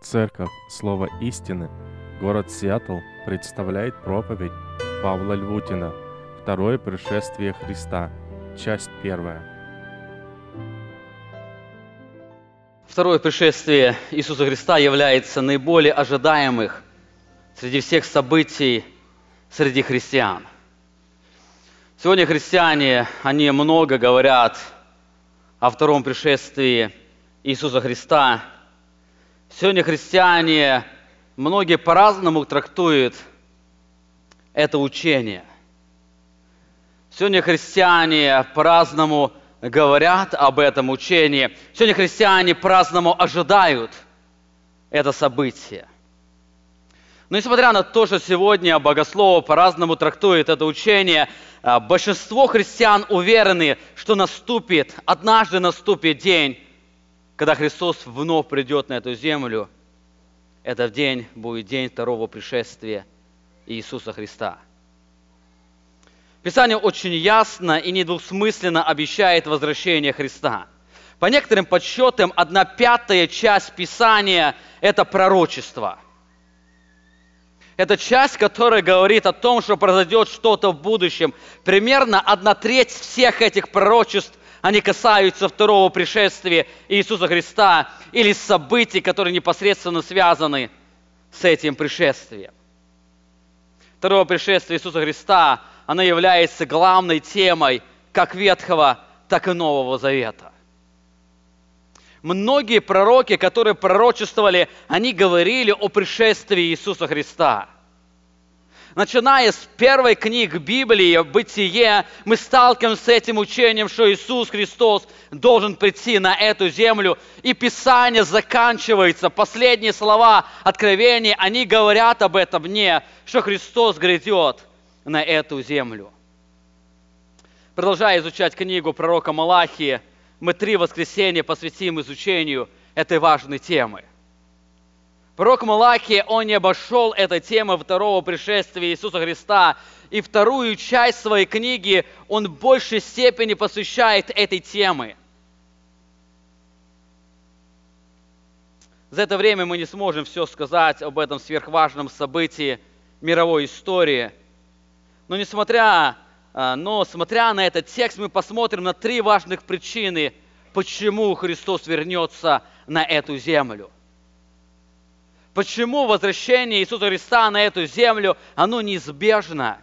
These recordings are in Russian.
Церковь Слово Истины, город Сиэтл, представляет проповедь Павла Львутина «Второе пришествие Христа», часть первая. Второе пришествие Иисуса Христа является наиболее ожидаемых среди всех событий среди христиан. Сегодня христиане, они много говорят о втором пришествии Иисуса Христа. Сегодня христиане, многие по-разному трактуют это учение. Сегодня христиане по-разному говорят об этом учении. Сегодня христиане по-разному ожидают это событие. Но несмотря на то, что сегодня богословы по-разному трактуют это учение, а, большинство христиан уверены, что наступит, однажды наступит день, когда Христос вновь придет на эту землю. Этот день будет день второго пришествия Иисуса Христа. Писание очень ясно и недвусмысленно обещает возвращение Христа. По некоторым подсчетам, одна пятая часть Писания – это пророчество – это часть, которая говорит о том, что произойдет что-то в будущем. Примерно одна треть всех этих пророчеств, они касаются второго пришествия Иисуса Христа или событий, которые непосредственно связаны с этим пришествием. Второе пришествие Иисуса Христа, оно является главной темой как Ветхого, так и Нового Завета. Многие пророки, которые пророчествовали, они говорили о пришествии Иисуса Христа. Начиная с первой книг Библии, Бытие, мы сталкиваемся с этим учением, что Иисус Христос должен прийти на эту землю. И Писание заканчивается, последние слова Откровения, они говорят об этом мне, что Христос грядет на эту землю. Продолжая изучать книгу пророка Малахии, мы три воскресенья посвятим изучению этой важной темы. Пророк Малахия, он не обошел этой темы второго пришествия Иисуса Христа. И вторую часть своей книги он в большей степени посвящает этой теме. За это время мы не сможем все сказать об этом сверхважном событии мировой истории. Но несмотря а, но смотря на этот текст, мы посмотрим на три важных причины, почему Христос вернется на эту землю. Почему возвращение Иисуса Христа на эту землю, оно неизбежно.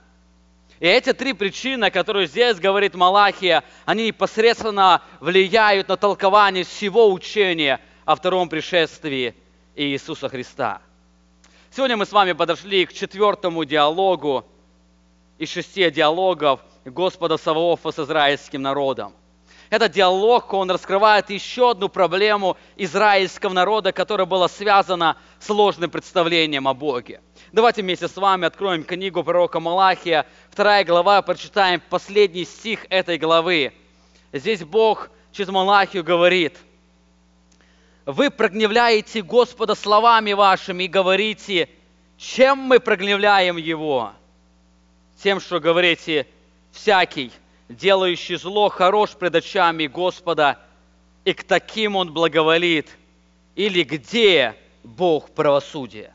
И эти три причины, которые здесь говорит Малахия, они непосредственно влияют на толкование всего учения о втором пришествии Иисуса Христа. Сегодня мы с вами подошли к четвертому диалогу из шести диалогов Господа Саваофа с израильским народом. Этот диалог, он раскрывает еще одну проблему израильского народа, которая была связана с ложным представлением о Боге. Давайте вместе с вами откроем книгу пророка Малахия, вторая глава, прочитаем последний стих этой главы. Здесь Бог через Малахию говорит, «Вы прогневляете Господа словами вашими и говорите, чем мы прогневляем Его?» Тем, что говорите, всякий, делающий зло, хорош пред очами Господа, и к таким Он благоволит. Или где Бог правосудия?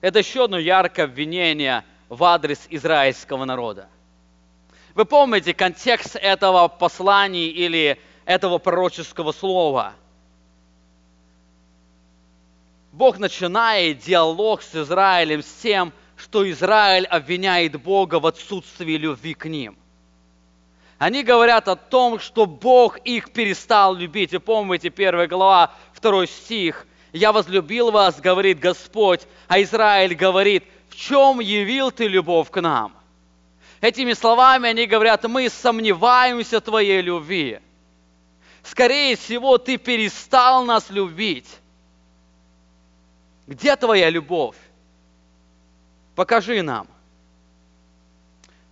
Это еще одно яркое обвинение в адрес израильского народа. Вы помните контекст этого послания или этого пророческого слова? Бог начинает диалог с Израилем с тем, что Израиль обвиняет Бога в отсутствии любви к ним. Они говорят о том, что Бог их перестал любить. И помните, первая глава, второй стих. «Я возлюбил вас, говорит Господь, а Израиль говорит, в чем явил ты любовь к нам?» Этими словами они говорят, мы сомневаемся в твоей любви. Скорее всего, ты перестал нас любить. Где твоя любовь? Покажи нам.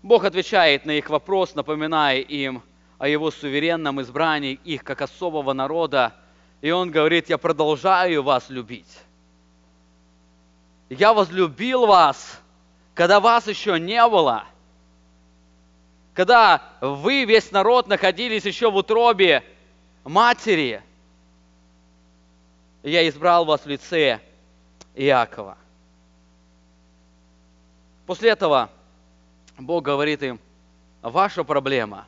Бог отвечает на их вопрос, напоминая им о его суверенном избрании их как особого народа. И он говорит, я продолжаю вас любить. Я возлюбил вас, когда вас еще не было. Когда вы, весь народ, находились еще в утробе матери. я избрал вас в лице Иакова. После этого Бог говорит им, ваша проблема,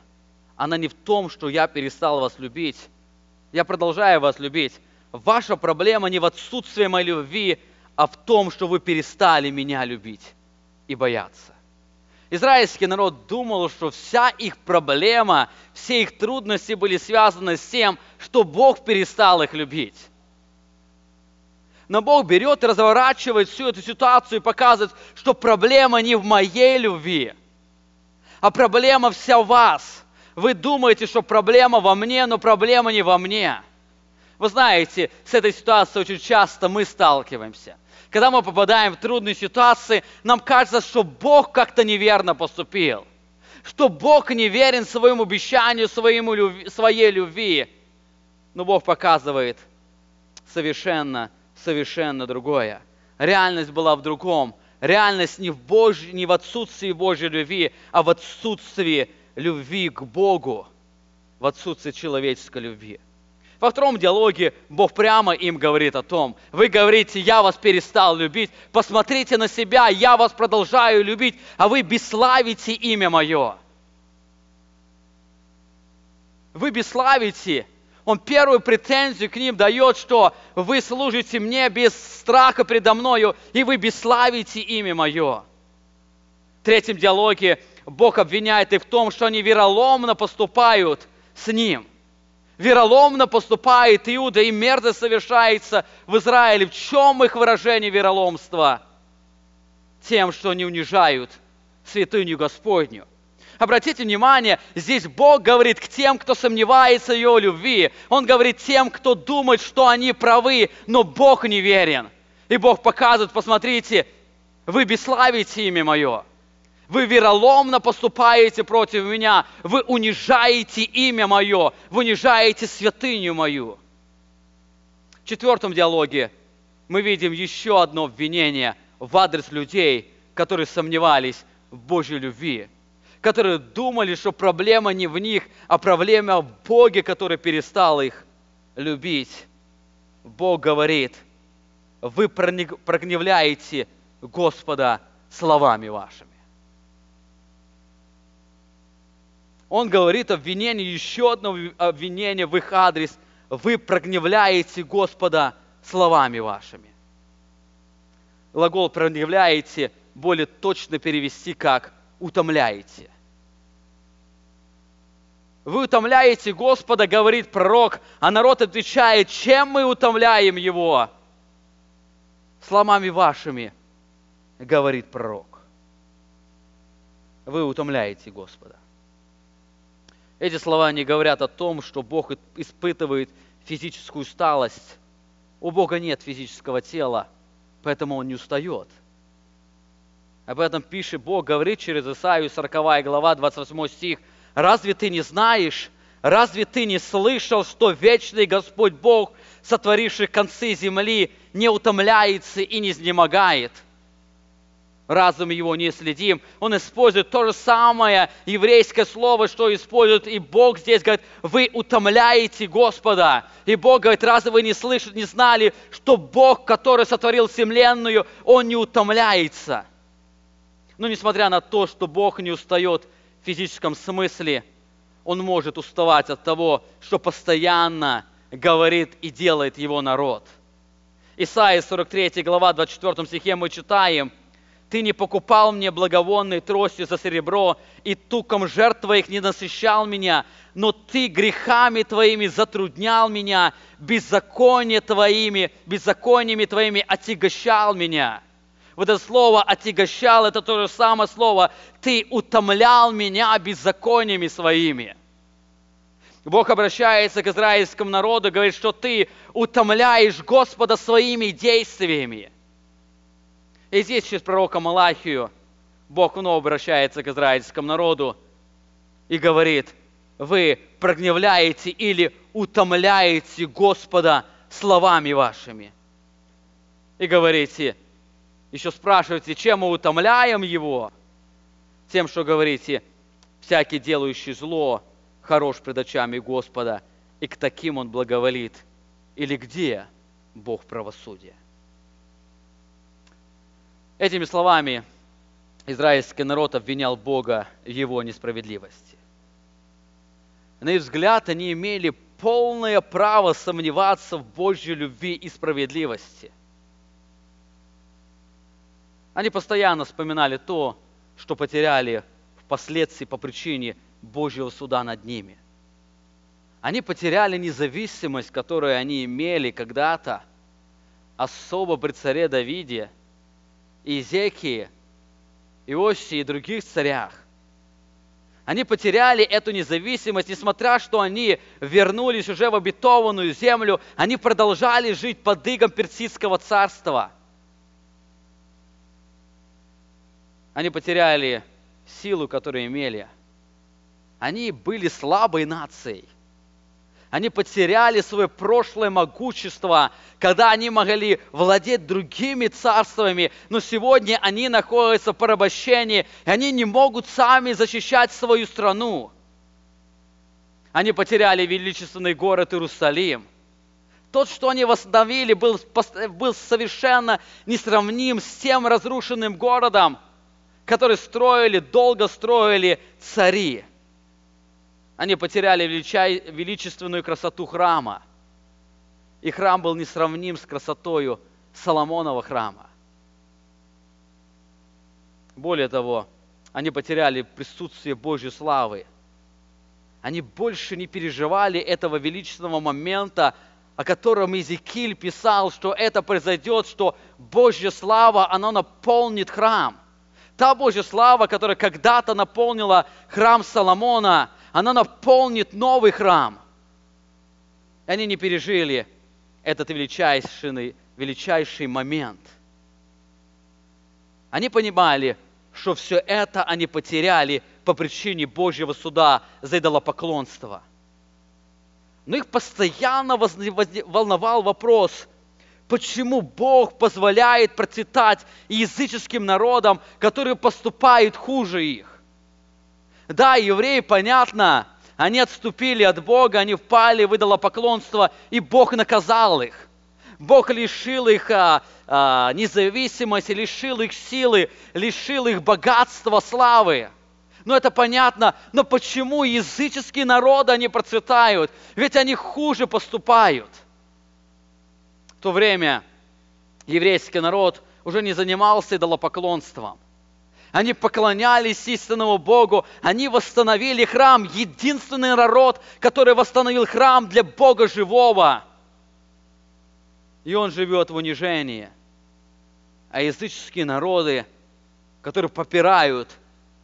она не в том, что я перестал вас любить, я продолжаю вас любить. Ваша проблема не в отсутствии моей любви, а в том, что вы перестали меня любить и бояться. Израильский народ думал, что вся их проблема, все их трудности были связаны с тем, что Бог перестал их любить. Но Бог берет и разворачивает всю эту ситуацию и показывает, что проблема не в моей любви, а проблема вся в вас. Вы думаете, что проблема во мне, но проблема не во мне. Вы знаете, с этой ситуацией очень часто мы сталкиваемся. Когда мы попадаем в трудные ситуации, нам кажется, что Бог как-то неверно поступил, что Бог не верен своему обещанию, своему своей любви. Но Бог показывает совершенно совершенно другое. Реальность была в другом. Реальность не в, Божь... не в отсутствии Божьей любви, а в отсутствии любви к Богу, в отсутствии человеческой любви. Во втором диалоге Бог прямо им говорит о том, вы говорите, я вас перестал любить, посмотрите на себя, я вас продолжаю любить, а вы бесславите имя мое. Вы бесславите он первую претензию к ним дает, что вы служите мне без страха предо мною, и вы бесславите имя мое. В третьем диалоге Бог обвиняет их в том, что они вероломно поступают с Ним. Вероломно поступает Иуда, и мерзость совершается в Израиле. В чем их выражение вероломства? Тем, что они унижают святыню Господню. Обратите внимание, здесь Бог говорит к тем, кто сомневается в Его любви. Он говорит тем, кто думает, что они правы, но Бог не верен. И Бог показывает, посмотрите, вы бесславите имя Мое. Вы вероломно поступаете против меня. Вы унижаете имя Мое. Вы унижаете святыню Мою. В четвертом диалоге мы видим еще одно обвинение в адрес людей, которые сомневались в Божьей любви которые думали, что проблема не в них, а проблема в Боге, который перестал их любить. Бог говорит, вы прогневляете Господа словами вашими. Он говорит обвинение, еще одно обвинение в их адрес. Вы прогневляете Господа словами вашими. Глагол прогневляете более точно перевести как утомляете. Вы утомляете Господа, говорит пророк, а народ отвечает, чем мы утомляем Его? Сломами вашими, говорит пророк. Вы утомляете Господа. Эти слова не говорят о том, что Бог испытывает физическую усталость. У Бога нет физического тела, поэтому Он не устает. Об этом пишет Бог, говорит через Исаию 40 глава, 28 стих – Разве ты не знаешь, разве ты не слышал, что вечный Господь Бог, сотворивший концы земли, не утомляется и не изнемогает? Разум его не следим. Он использует то же самое еврейское слово, что использует и Бог здесь говорит, вы утомляете Господа. И Бог говорит, разве вы не слышали, не знали, что Бог, который сотворил вселенную, Он не утомляется. Но несмотря на то, что Бог не устает, физическом смысле, он может уставать от того, что постоянно говорит и делает его народ. Исайя 43 глава 24 стихе мы читаем, «Ты не покупал мне благовонной тростью за серебро, и туком жертв твоих не насыщал меня, но ты грехами твоими затруднял меня, беззаконие твоими, беззакониями твоими отягощал меня». Вот это слово «отягощал» – это то же самое слово «ты утомлял меня беззакониями своими». Бог обращается к израильскому народу, говорит, что ты утомляешь Господа своими действиями. И здесь через пророка Малахию Бог вновь обращается к израильскому народу и говорит, вы прогневляете или утомляете Господа словами вашими. И говорите, еще спрашиваете, чем мы утомляем его? Тем, что говорите, всякий делающий зло хорош пред очами Господа, и к таким он благоволит. Или где? Бог правосудия. Этими словами израильский народ обвинял Бога в его несправедливости. На их взгляд, они имели полное право сомневаться в Божьей любви и справедливости. Они постоянно вспоминали то, что потеряли впоследствии по причине Божьего суда над ними. Они потеряли независимость, которую они имели когда-то, особо при царе Давиде, Иезекии, Иосии и других царях. Они потеряли эту независимость, несмотря что они вернулись уже в обетованную землю, они продолжали жить под игом персидского царства. Они потеряли силу, которую имели. Они были слабой нацией. Они потеряли свое прошлое могущество, когда они могли владеть другими царствами, но сегодня они находятся в порабощении, и они не могут сами защищать свою страну. Они потеряли величественный город Иерусалим. Тот, что они восстановили, был, был совершенно несравним с тем разрушенным городом, который строили, долго строили цари. Они потеряли величественную красоту храма. И храм был несравним с красотою Соломонова храма. Более того, они потеряли присутствие Божьей славы. Они больше не переживали этого величественного момента, о котором Иезекииль писал, что это произойдет, что Божья слава, она наполнит храм. Та Божья слава, которая когда-то наполнила храм Соломона, она наполнит новый храм. Они не пережили этот величайший, величайший момент. Они понимали, что все это они потеряли по причине Божьего суда за идолопоклонство. Но их постоянно волновал вопрос, почему Бог позволяет процветать языческим народам, которые поступают хуже их. Да, евреи, понятно, они отступили от Бога, они впали в идолопоклонство, и Бог наказал их. Бог лишил их а, а, независимости, лишил их силы, лишил их богатства, славы. Но это понятно. Но почему языческие народы, они процветают? Ведь они хуже поступают. То время еврейский народ уже не занимался идолопоклонством. Они поклонялись истинному Богу. Они восстановили храм. Единственный народ, который восстановил храм для Бога живого. И он живет в унижении. А языческие народы, которые попирают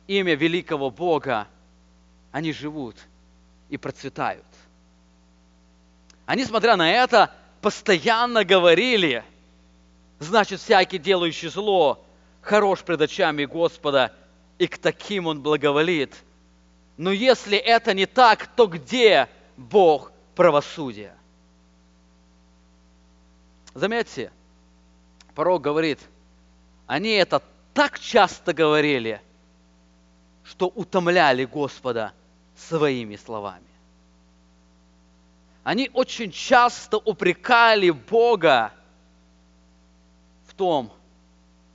имя великого Бога, они живут и процветают. Они, смотря на это, постоянно говорили, значит, всякий делающий зло хорош пред очами Господа, и к таким Он благоволит. Но если это не так, то где Бог правосудия? Заметьте, порог говорит, они это так часто говорили, что утомляли Господа своими словами. Они очень часто упрекали Бога в том,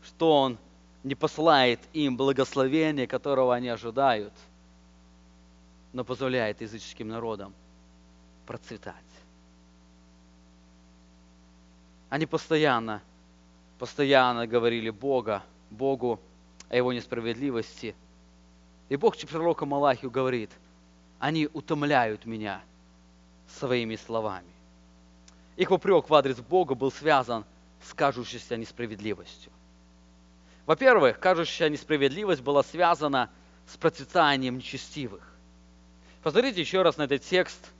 что Он не посылает им благословения, которого они ожидают, но позволяет языческим народам процветать. Они постоянно, постоянно говорили Бога, Богу о его несправедливости. И Бог через пророка Малахию говорит, они утомляют меня своими словами. Их упрек в адрес Бога был связан с кажущейся несправедливостью. Во-первых, кажущая несправедливость была связана с процветанием нечестивых. Посмотрите еще раз на этот текст.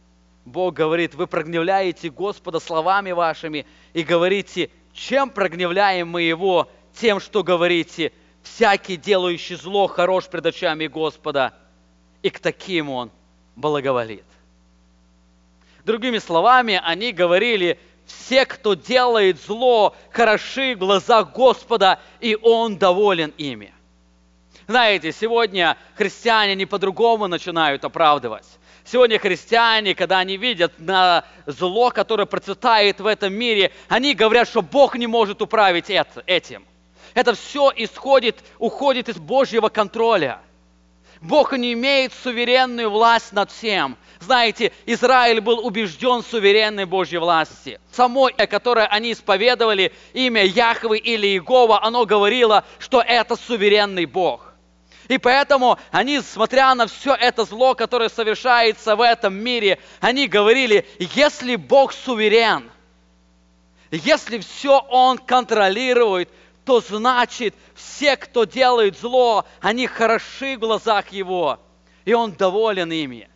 Бог говорит, вы прогневляете Господа словами вашими и говорите, чем прогневляем мы Его? Тем, что говорите, всякий делающий зло хорош пред очами Господа, и к таким Он благоволит. Другими словами, они говорили, все, кто делает зло, хороши в глазах Господа, и Он доволен ими. Знаете, сегодня христиане не по-другому начинают оправдывать. сегодня христиане, когда они видят на зло, которое процветает в этом мире, они говорят, что Бог не может управить этим. Это все исходит, уходит из Божьего контроля. Бог не имеет суверенную власть над всем. Знаете, Израиль был убежден в суверенной Божьей власти. Само, которое они исповедовали, имя Яхвы или Иегова, оно говорило, что это суверенный Бог. И поэтому они, смотря на все это зло, которое совершается в этом мире, они говорили, если Бог суверен, если все Он контролирует, то значит, все, кто делает зло, они хороши в глазах Его, и Он доволен ими.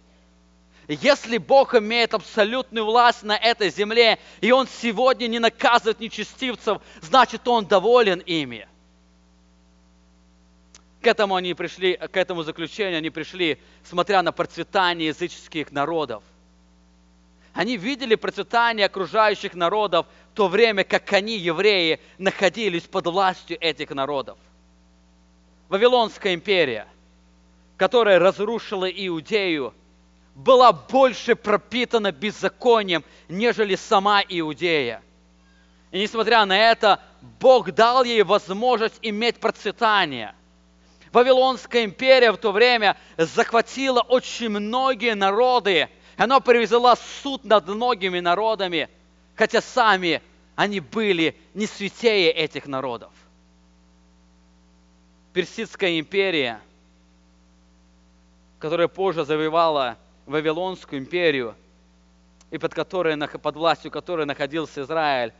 Если Бог имеет абсолютную власть на этой земле, и Он сегодня не наказывает нечестивцев, значит, Он доволен ими. К этому они пришли, к этому заключению они пришли, смотря на процветание языческих народов. Они видели процветание окружающих народов то время, как они, евреи, находились под властью этих народов. Вавилонская империя, которая разрушила Иудею, была больше пропитана беззаконием, нежели сама Иудея. И несмотря на это, Бог дал ей возможность иметь процветание. Вавилонская империя в то время захватила очень многие народы. Она привезла суд над многими народами, хотя сами они были не святее этих народов. Персидская империя, которая позже завоевала Вавилонскую империю, и под, которой, под властью которой находился Израиль,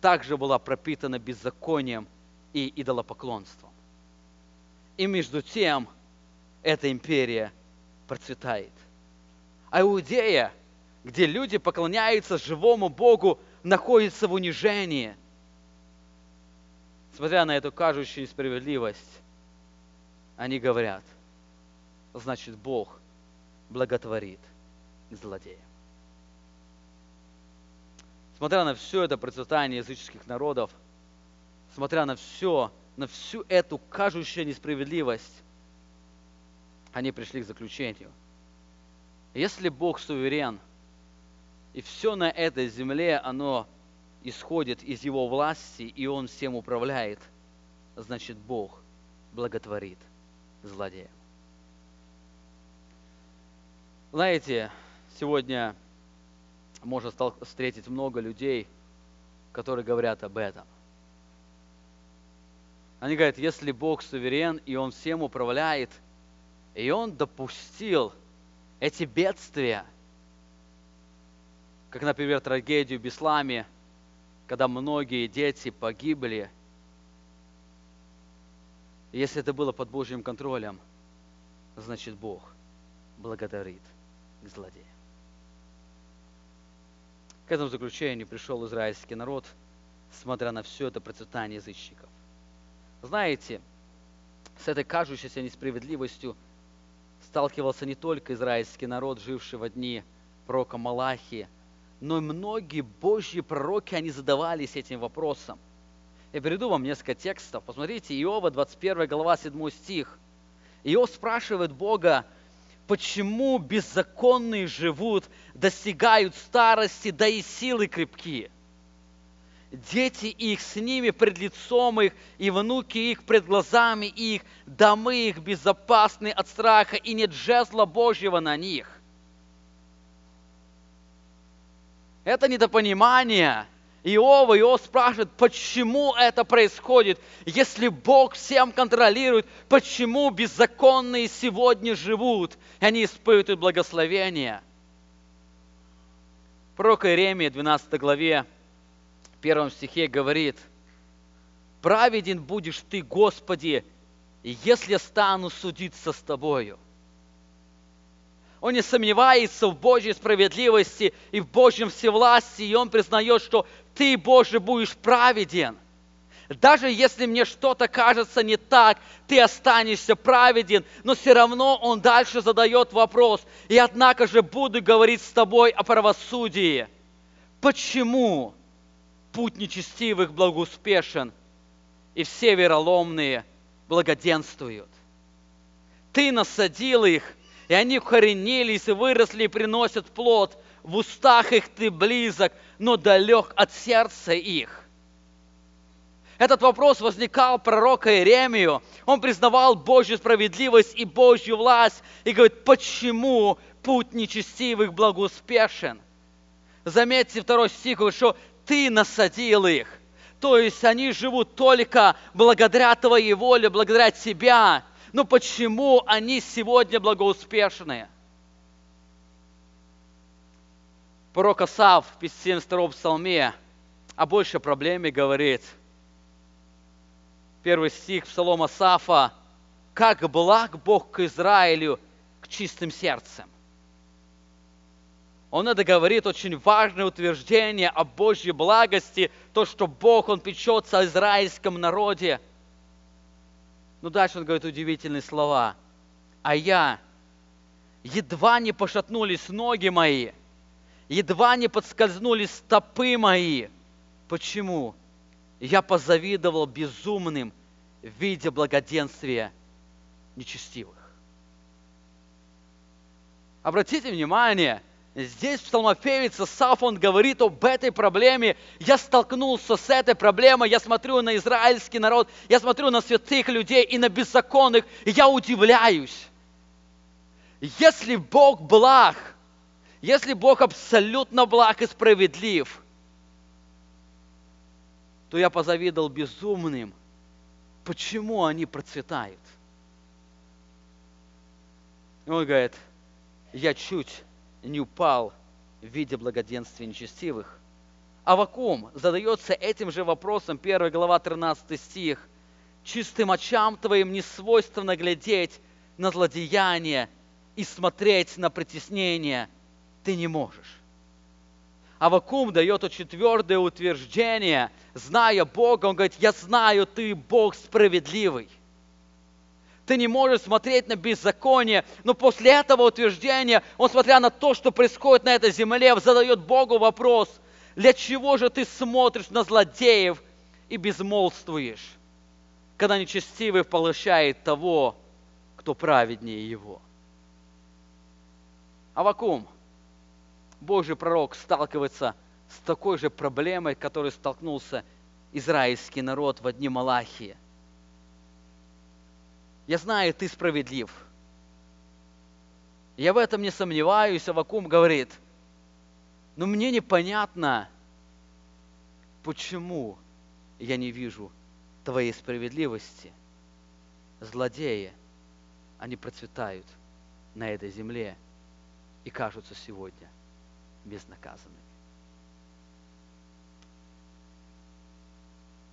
также была пропитана беззаконием и идолопоклонством. И между тем эта империя процветает. А Иудея, где люди поклоняются живому Богу, находится в унижении. Смотря на эту кажущую несправедливость, они говорят, значит, Бог благотворит злодеям. Смотря на все это процветание языческих народов, смотря на все, на всю эту кажущую несправедливость, они пришли к заключению. Если Бог суверен, и все на этой земле, оно исходит из Его власти, и Он всем управляет, значит Бог благотворит злодеям. Знаете, сегодня можно встретить много людей, которые говорят об этом. Они говорят, если Бог суверен, и Он всем управляет, и Он допустил эти бедствия, как, например, трагедию в Бесламе, когда многие дети погибли, если это было под Божьим контролем, значит Бог благодарит к злодеям. К этому заключению пришел израильский народ, смотря на все это процветание язычников. Знаете, с этой кажущейся несправедливостью сталкивался не только израильский народ, живший в дни пророка Малахии, но и многие Божьи пророки, они задавались этим вопросом. Я приведу вам несколько текстов. Посмотрите, Иова, 21 глава, 7 стих. Иов спрашивает Бога, почему беззаконные живут, достигают старости, да и силы крепкие. Дети их с ними пред лицом их, и внуки их пред глазами их, домы их безопасны от страха, и нет жезла Божьего на них. Это недопонимание – Иова, Иов спрашивает, почему это происходит? Если Бог всем контролирует, почему беззаконные сегодня живут, и они испытывают благословение? Пророк Иеремия, 12 главе, 1 стихе говорит, «Праведен будешь ты, Господи, если стану судиться с Тобою». Он не сомневается в Божьей справедливости и в Божьем всевластии, и он признает, что ты, Боже, будешь праведен. Даже если мне что-то кажется не так, ты останешься праведен, но все равно он дальше задает вопрос. И однако же буду говорить с тобой о правосудии. Почему путь нечестивых благоуспешен, и все вероломные благоденствуют? Ты насадил их, и они укоренились и выросли и приносят плод. В устах их ты близок, но далек от сердца их. Этот вопрос возникал пророка Иеремию. Он признавал Божью справедливость и Божью власть и говорит, почему путь нечестивых благоуспешен? Заметьте второй стих, что ты насадил их. То есть они живут только благодаря твоей воле, благодаря тебя. Но почему они сегодня благоуспешные? Пророк Асав в 52 псалме о большей проблеме говорит. Первый стих Псалома Асафа. «Как благ Бог к Израилю, к чистым сердцем». Он это говорит очень важное утверждение о Божьей благости, то, что Бог, Он печется о израильском народе. Ну дальше он говорит удивительные слова. А я, едва не пошатнулись ноги мои, едва не подскользнули стопы мои. Почему? Я позавидовал безумным, видя благоденствие нечестивых. Обратите внимание, здесь псалмопевец Саф, он говорит об этой проблеме. Я столкнулся с этой проблемой, я смотрю на израильский народ, я смотрю на святых людей и на беззаконных, и я удивляюсь. Если Бог благ, если Бог абсолютно благ и справедлив, то я позавидовал безумным, почему они процветают. И он говорит, я чуть не упал в виде благоденствия нечестивых. Авакум задается этим же вопросом, 1 глава 13 стих. «Чистым очам твоим не свойственно глядеть на злодеяние и смотреть на притеснение ты не можешь». Авакум дает очень твердое утверждение, зная Бога, он говорит, я знаю, ты Бог справедливый. Ты не можешь смотреть на беззаконие. Но после этого утверждения, он, смотря на то, что происходит на этой земле, задает Богу вопрос, для чего же ты смотришь на злодеев и безмолвствуешь, когда нечестивый поглощает того, кто праведнее его? Авакум – Божий пророк сталкивается с такой же проблемой, которой столкнулся израильский народ в одни Малахии. Я знаю, ты справедлив. Я в этом не сомневаюсь, Авакум говорит, но мне непонятно, почему я не вижу твоей справедливости. Злодеи, они процветают на этой земле и кажутся сегодня безнаказанными.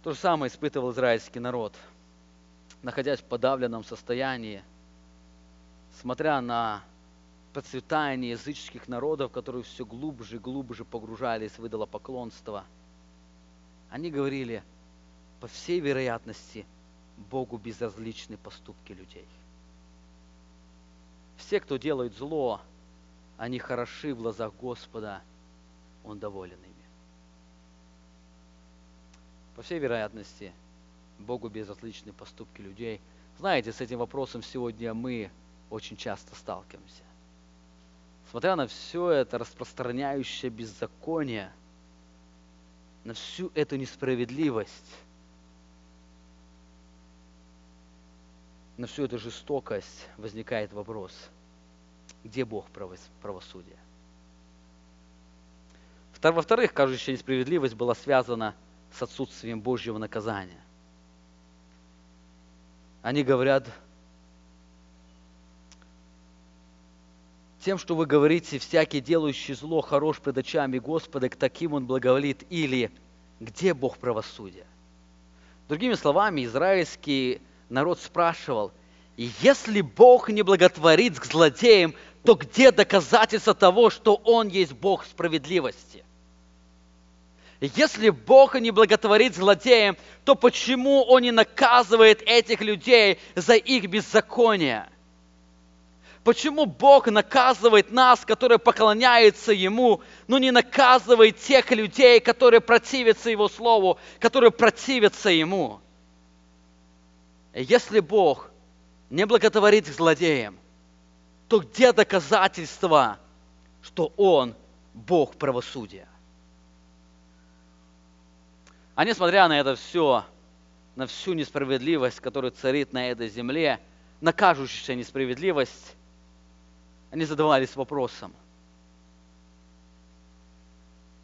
То же самое испытывал израильский народ, находясь в подавленном состоянии, смотря на процветание языческих народов, которые все глубже и глубже погружались в идолопоклонство. Они говорили, по всей вероятности, Богу безразличны поступки людей. Все, кто делает зло, они хороши в глазах Господа, Он доволен ими. По всей вероятности, Богу безразличны поступки людей. Знаете, с этим вопросом сегодня мы очень часто сталкиваемся. Смотря на все это распространяющее беззаконие, на всю эту несправедливость, на всю эту жестокость возникает вопрос – где Бог правосудия. Во-вторых, кажущая несправедливость была связана с отсутствием Божьего наказания. Они говорят, тем, что вы говорите, всякий делающий зло хорош пред очами Господа, к таким он благоволит, или где Бог правосудия? Другими словами, израильский народ спрашивал, если Бог не благотворит к злодеям, то где доказательство того, что Он есть Бог справедливости? Если Бог не благотворит злодеям, то почему Он не наказывает этих людей за их беззаконие? Почему Бог наказывает нас, которые поклоняются Ему, но не наказывает тех людей, которые противятся Его Слову, которые противятся Ему? Если Бог не благотворит злодеям, то где доказательства, что Он Бог правосудия? А несмотря на это все, на всю несправедливость, которая царит на этой земле, на кажущуюся несправедливость, они задавались вопросом,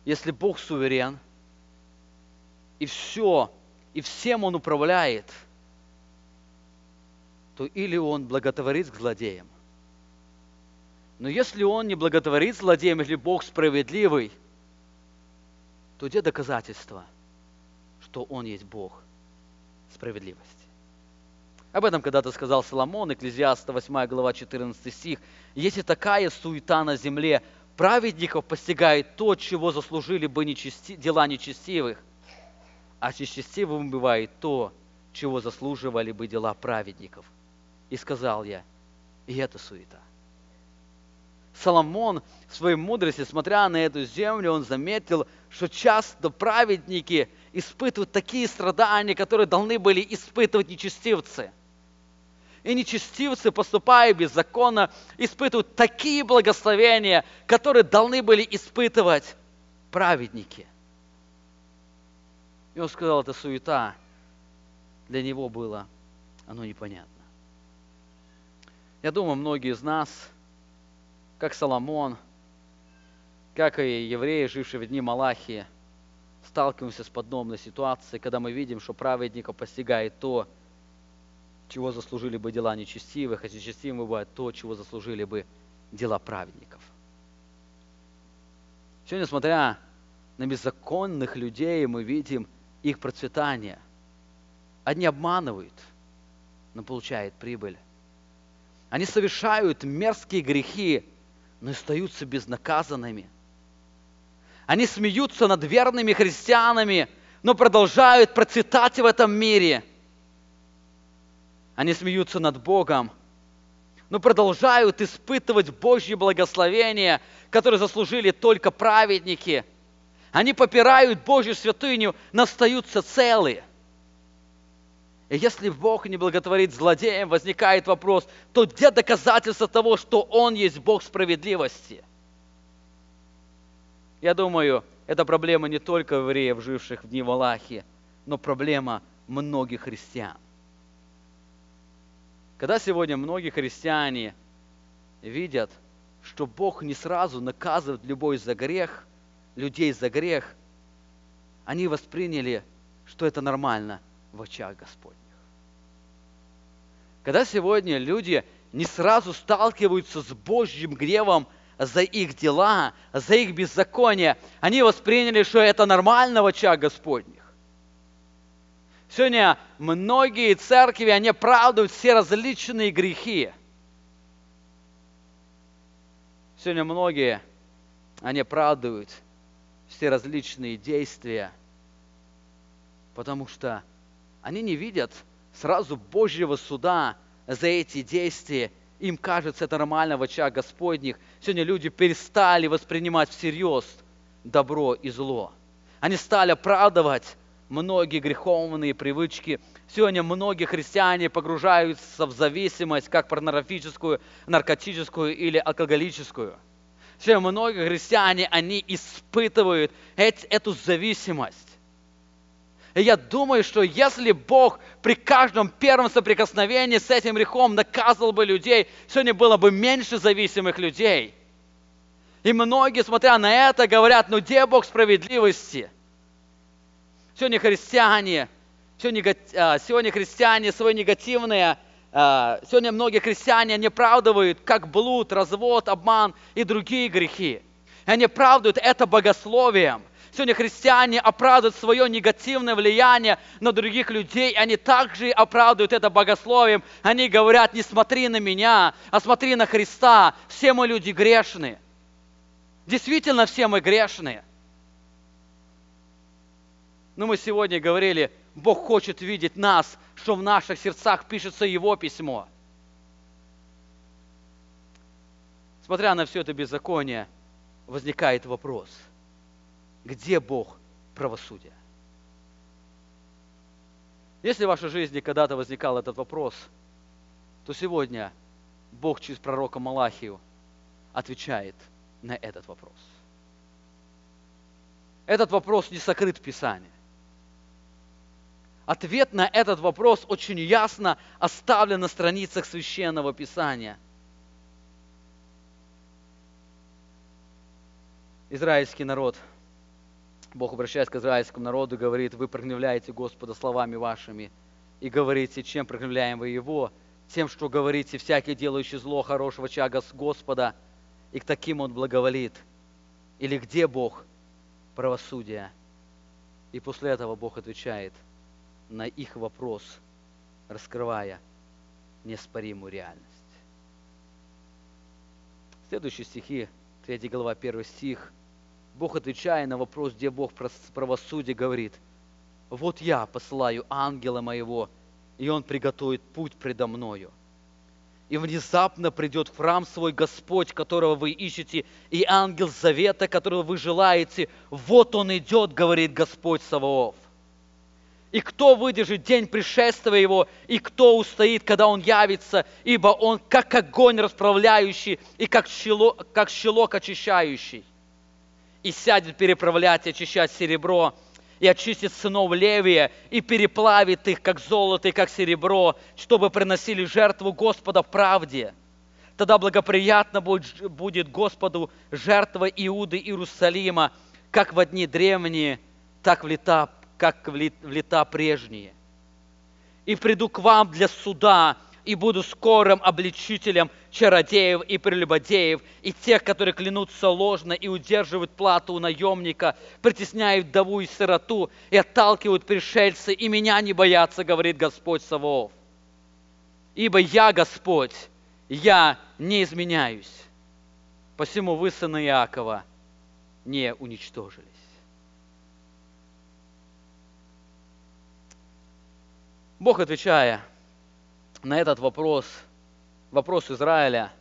если Бог суверен, и все, и всем Он управляет, то или Он благотворит к злодеям. Но если Он не благотворит злодеям, если Бог справедливый, то где доказательства, что Он есть Бог справедливости? Об этом когда-то сказал Соломон, Экклезиаста 8 глава 14 стих. Если такая суета на земле, праведников постигает то, чего заслужили бы нечести, дела нечестивых, а нечестивым бывает то, чего заслуживали бы дела праведников. И сказал я, и это суета. Соломон в своей мудрости, смотря на эту землю, он заметил, что часто праведники испытывают такие страдания, которые должны были испытывать нечестивцы – и нечестивцы, поступая беззаконно, испытывают такие благословения, которые должны были испытывать праведники. И он сказал, это суета. Для него было оно непонятно. Я думаю, многие из нас, как Соломон, как и евреи, жившие в дни Малахии, сталкиваемся с подобной ситуацией, когда мы видим, что праведника постигает то, чего заслужили бы дела нечестивых, а нечестивым бывает то, чего заслужили бы дела праведников. Сегодня, смотря на беззаконных людей, мы видим их процветание. Одни обманывают, но получают прибыль. Они совершают мерзкие грехи, но остаются безнаказанными. Они смеются над верными христианами, но продолжают процветать в этом мире – они смеются над Богом, но продолжают испытывать Божье благословение, которое заслужили только праведники. Они попирают Божью святыню, но остаются целы. И если Бог не благотворит злодеям, возникает вопрос, то где доказательства того, что Он есть Бог справедливости? Я думаю, это проблема не только евреев, живших в дни Валахи, но проблема многих христиан. Когда сегодня многие христиане видят, что Бог не сразу наказывает любой за грех, людей за грех, они восприняли, что это нормально в очах Господних. Когда сегодня люди не сразу сталкиваются с Божьим гневом за их дела, за их беззаконие, они восприняли, что это нормально в Господних. Сегодня многие церкви, они оправдывают все различные грехи. Сегодня многие, они оправдывают все различные действия, потому что они не видят сразу Божьего суда за эти действия. Им кажется это нормально в очах Господних. Сегодня люди перестали воспринимать всерьез добро и зло. Они стали оправдывать многие греховные привычки. Сегодня многие христиане погружаются в зависимость, как порнографическую, наркотическую или алкоголическую. Сегодня многие христиане, они испытывают эту зависимость. И я думаю, что если Бог при каждом первом соприкосновении с этим грехом наказывал бы людей, сегодня было бы меньше зависимых людей. И многие, смотря на это, говорят, ну где Бог справедливости – Сегодня христиане, сегодня, а, сегодня христиане свои негативные, а, сегодня многие христиане не оправдывают, как блуд, развод, обман и другие грехи. Они оправдывают это богословием. Сегодня христиане оправдывают свое негативное влияние на других людей, и они также оправдывают это богословием. Они говорят, не смотри на меня, а смотри на Христа. Все мы люди грешные. Действительно, все мы грешные. Но мы сегодня говорили, Бог хочет видеть нас, что в наших сердцах пишется Его письмо. Смотря на все это беззаконие, возникает вопрос, где Бог правосудия? Если в вашей жизни когда-то возникал этот вопрос, то сегодня Бог через пророка Малахию отвечает на этот вопрос. Этот вопрос не сокрыт в Писании. Ответ на этот вопрос очень ясно оставлен на страницах Священного Писания. Израильский народ, Бог обращаясь к израильскому народу, говорит, вы прогневляете Господа словами вашими и говорите, чем прогневляем вы Его, тем, что говорите, всякий делающий зло хорошего чага с Господа, и к таким Он благоволит. Или где Бог правосудия? И после этого Бог отвечает – на их вопрос, раскрывая неоспоримую реальность. Следующие стихи, 3 глава, 1 стих. Бог, отвечая на вопрос, где Бог правосудия, говорит, «Вот я посылаю ангела моего, и он приготовит путь предо мною. И внезапно придет в храм свой Господь, которого вы ищете, и ангел завета, которого вы желаете. Вот он идет, говорит Господь Саваоф. И кто выдержит день пришествия Его, и кто устоит, когда Он явится, ибо Он как огонь расправляющий и как щелок, как щелок очищающий. И сядет переправлять и очищать серебро, и очистит сынов Левия, и переплавит их, как золото и как серебро, чтобы приносили жертву Господа в правде. Тогда благоприятно будет Господу жертва Иуды Иерусалима, как в дни древние, так в лета как в лета прежние. И приду к вам для суда, и буду скорым обличителем чародеев и прелюбодеев, и тех, которые клянутся ложно и удерживают плату у наемника, притесняют вдову и сироту, и отталкивают пришельцы, и меня не боятся, говорит Господь Савов. Ибо я, Господь, я не изменяюсь. Посему вы, сыны Иакова, не уничтожили. Бог, отвечая на этот вопрос, вопрос Израиля,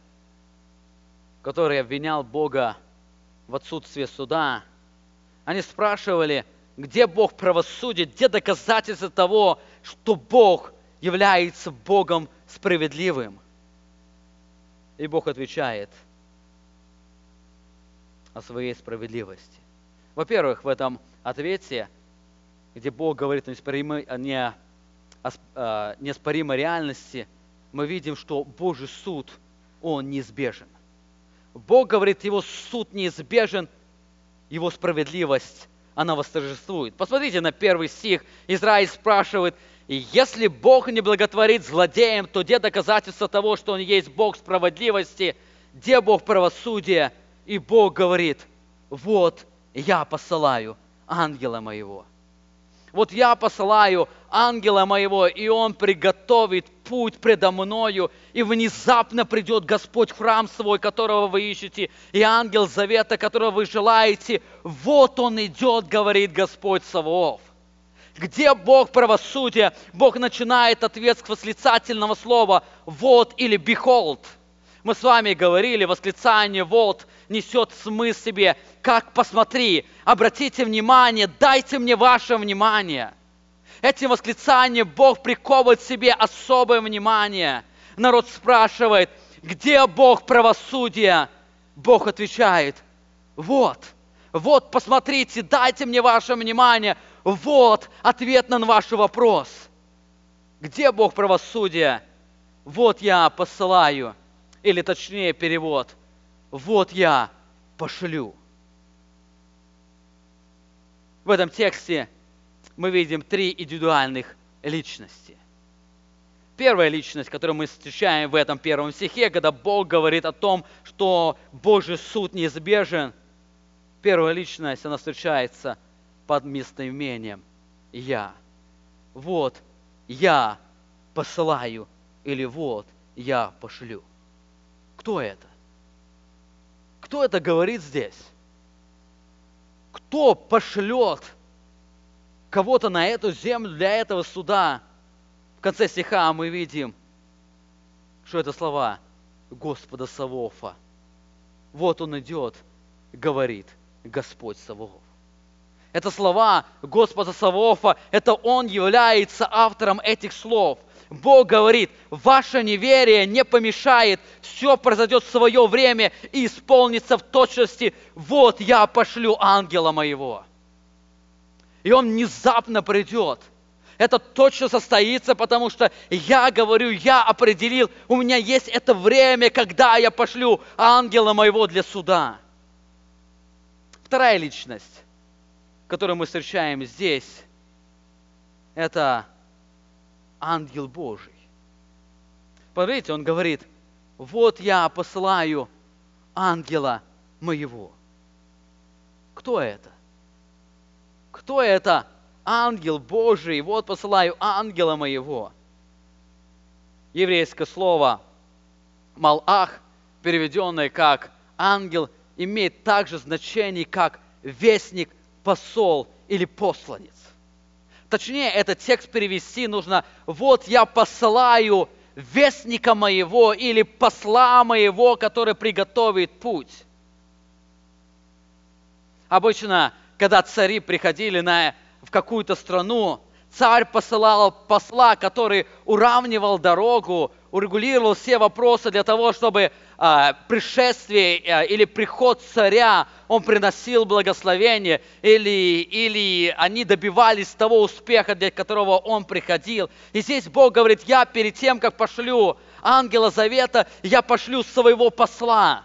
который обвинял Бога в отсутствии суда, они спрашивали, где Бог правосудит, где доказательства того, что Бог является Богом справедливым. И Бог отвечает о своей справедливости. Во-первых, в этом ответе, где Бог говорит о неоспоримой реальности, мы видим, что Божий суд, он неизбежен. Бог говорит, его суд неизбежен, его справедливость, она восторжествует. Посмотрите на первый стих. Израиль спрашивает, если Бог не благотворит злодеям, то где доказательства того, что Он есть Бог справедливости, где Бог правосудия? И Бог говорит, вот я посылаю ангела моего. Вот я посылаю ангела моего, и он приготовит путь предо мною, и внезапно придет Господь в храм свой, которого вы ищете, и ангел завета, которого вы желаете. Вот он идет, говорит Господь Саваоф. Где Бог правосудия? Бог начинает ответ с восклицательного слова «вот» или «behold». Мы с вами говорили, восклицание «вот» несет смысл себе, как посмотри, обратите внимание, дайте мне ваше внимание. Этим восклицанием Бог приковывает себе особое внимание. Народ спрашивает, где Бог правосудия? Бог отвечает, вот, вот, посмотрите, дайте мне ваше внимание. Вот ответ на ваш вопрос. Где Бог правосудия? Вот я посылаю, или точнее перевод, вот я пошлю. В этом тексте мы видим три индивидуальных личности. Первая личность, которую мы встречаем в этом первом стихе, когда Бог говорит о том, что Божий суд неизбежен, первая личность, она встречается под местоимением «Я». Вот я посылаю или вот я пошлю. Кто это? Кто это говорит здесь? Кто пошлет кого-то на эту землю для этого суда? В конце стиха мы видим, что это слова Господа Савофа. Вот он идет, говорит Господь Савов. Это слова Господа Савофа, это Он является автором этих слов. Бог говорит, ваше неверие не помешает, все произойдет в свое время и исполнится в точности. Вот я пошлю ангела моего. И он внезапно придет. Это точно состоится, потому что я говорю, я определил, у меня есть это время, когда я пошлю ангела моего для суда. Вторая личность, которую мы встречаем здесь, это ангел Божий. Посмотрите, он говорит, вот я посылаю ангела моего. Кто это? Кто это? Ангел Божий. Вот посылаю ангела моего. Еврейское слово Малах, переведенное как ангел, имеет также значение, как вестник, посол или посланец. Точнее, этот текст перевести нужно «Вот я посылаю вестника моего» или «посла моего, который приготовит путь». Обычно, когда цари приходили на, в какую-то страну, царь посылал посла, который уравнивал дорогу, урегулировал все вопросы для того, чтобы а, пришествие а, или приход царя, он приносил благословение, или, или они добивались того успеха, для которого он приходил. И здесь Бог говорит, я перед тем, как пошлю ангела завета, я пошлю своего посла.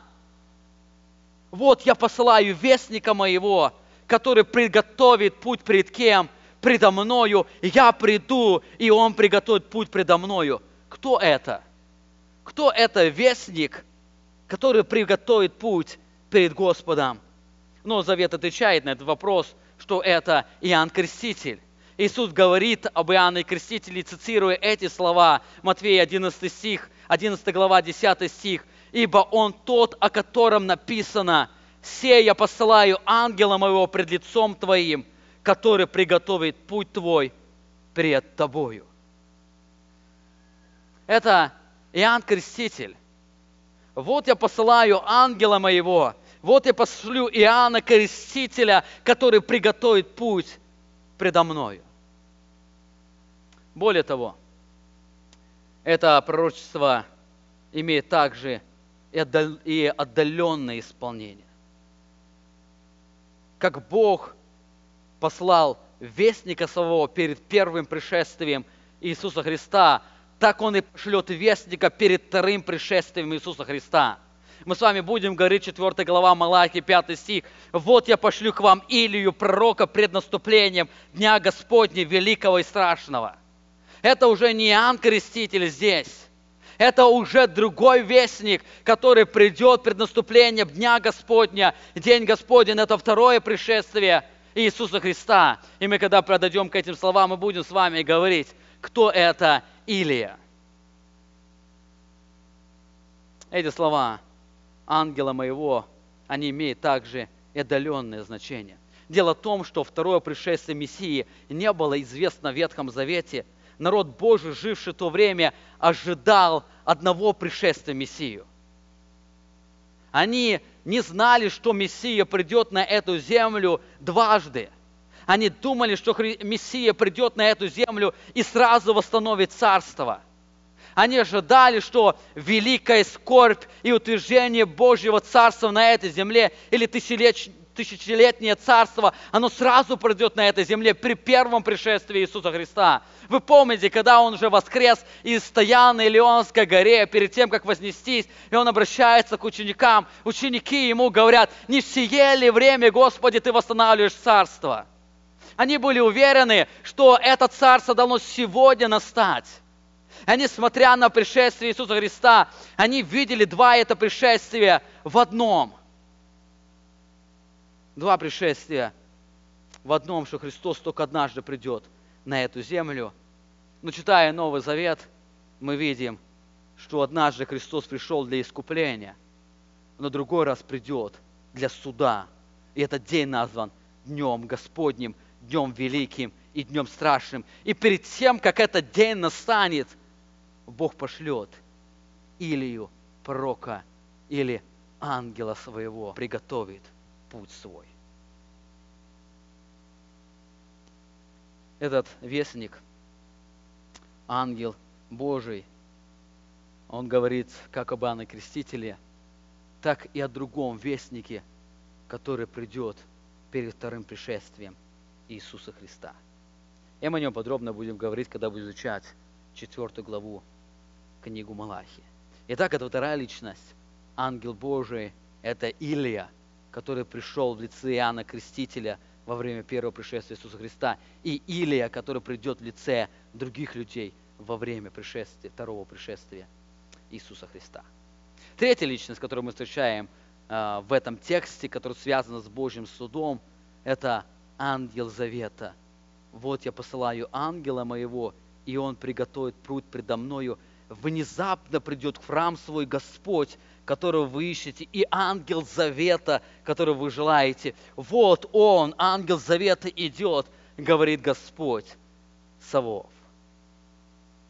Вот я посылаю вестника моего, который приготовит путь перед кем? Предо мною. Я приду, и он приготовит путь предо мною. Кто это? Кто это вестник, который приготовит путь перед Господом? Но Завет отвечает на этот вопрос, что это Иоанн Креститель. Иисус говорит об Иоанне Крестителе, цитируя эти слова, Матфея 11 стих, 11 глава, 10 стих. «Ибо Он тот, о котором написано, «Се я посылаю ангела моего пред лицом твоим, который приготовит путь твой пред тобою». Это Иоанн Креститель. Вот я посылаю ангела моего, вот я пошлю Иоанна Крестителя, который приготовит путь предо мною. Более того, это пророчество имеет также и отдаленное исполнение. Как Бог послал вестника своего перед первым пришествием Иисуса Христа – так Он и пошлет вестника перед вторым пришествием Иисуса Христа. Мы с вами будем говорить 4 глава Малахи, 5 стих. «Вот я пошлю к вам Илию, пророка, пред наступлением Дня Господня великого и страшного». Это уже не Иоанн Креститель здесь. Это уже другой вестник, который придет пред наступлением Дня Господня. День Господень – это второе пришествие Иисуса Христа. И мы, когда продадем к этим словам, мы будем с вами говорить, кто это Илия. Эти слова ангела моего, они имеют также и отдаленное значение. Дело в том, что второе пришествие Мессии не было известно в Ветхом Завете. Народ Божий, живший в то время, ожидал одного пришествия Мессию. Они не знали, что Мессия придет на эту землю дважды. Они думали, что Мессия придет на эту землю и сразу восстановит царство. Они ожидали, что великая скорбь и утверждение Божьего царства на этой земле или тысячелетнее царство, оно сразу придет на этой земле при первом пришествии Иисуса Христа. Вы помните, когда Он уже воскрес и стоял на Илионской горе перед тем, как вознестись, и Он обращается к ученикам. Ученики Ему говорят, не сие ли время, Господи, Ты восстанавливаешь царство? Они были уверены, что это царство должно сегодня настать. Они, смотря на пришествие Иисуса Христа, они видели два это пришествия в одном. Два пришествия в одном, что Христос только однажды придет на эту землю. Но читая Новый Завет, мы видим, что однажды Христос пришел для искупления, но другой раз придет для суда. И этот день назван Днем Господним, днем великим и днем страшным. И перед тем, как этот день настанет, Бог пошлет Илию, пророка или ангела своего, приготовит путь свой. Этот вестник, ангел Божий, Он говорит как об Иоанне Крестителе, так и о другом вестнике, который придет перед вторым пришествием Иисуса Христа. И мы о нем подробно будем говорить, когда будем изучать четвертую главу книгу Малахи. Итак, это вторая личность, ангел Божий, это Илия, который пришел в лице Иоанна Крестителя во время первого пришествия Иисуса Христа, и Илия, который придет в лице других людей во время пришествия, второго пришествия Иисуса Христа. Третья личность, которую мы встречаем э, в этом тексте, который связан с Божьим судом, это ангел завета. Вот я посылаю ангела моего, и он приготовит путь предо мною. Внезапно придет в храм свой Господь, которого вы ищете, и ангел завета, которого вы желаете. Вот он, ангел завета идет, говорит Господь Савов.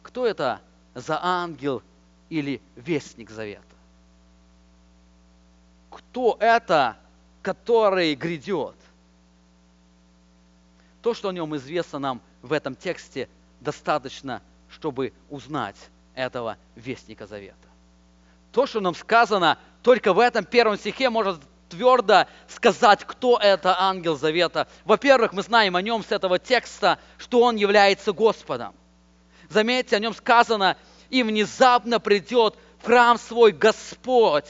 Кто это за ангел или вестник завета? Кто это, который грядет? То, что о нем известно нам в этом тексте, достаточно, чтобы узнать этого вестника завета. То, что нам сказано, только в этом первом стихе может твердо сказать, кто это ангел завета. Во-первых, мы знаем о нем с этого текста, что он является Господом. Заметьте, о нем сказано, и внезапно придет в храм свой Господь.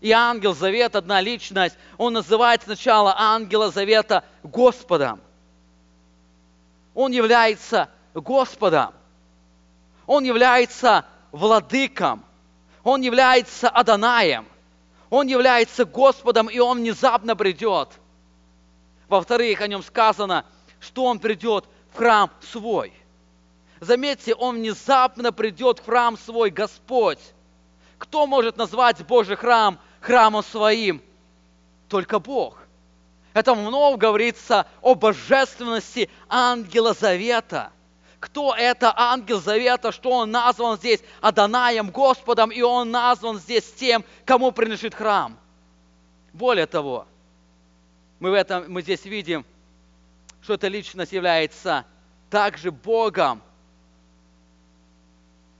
И ангел завета, одна личность, он называет сначала ангела завета Господом. Он является Господом. Он является владыком. Он является Аданаем. Он является Господом, и Он внезапно придет. Во-вторых, о нем сказано, что Он придет в храм свой. Заметьте, Он внезапно придет в храм свой, Господь. Кто может назвать Божий храм храмом своим? Только Бог. Это много говорится о божественности ангела завета – кто это ангел завета, что он назван здесь Аданаем, Господом, и он назван здесь тем, кому принадлежит храм. Более того, мы, в этом, мы здесь видим, что эта личность является также Богом,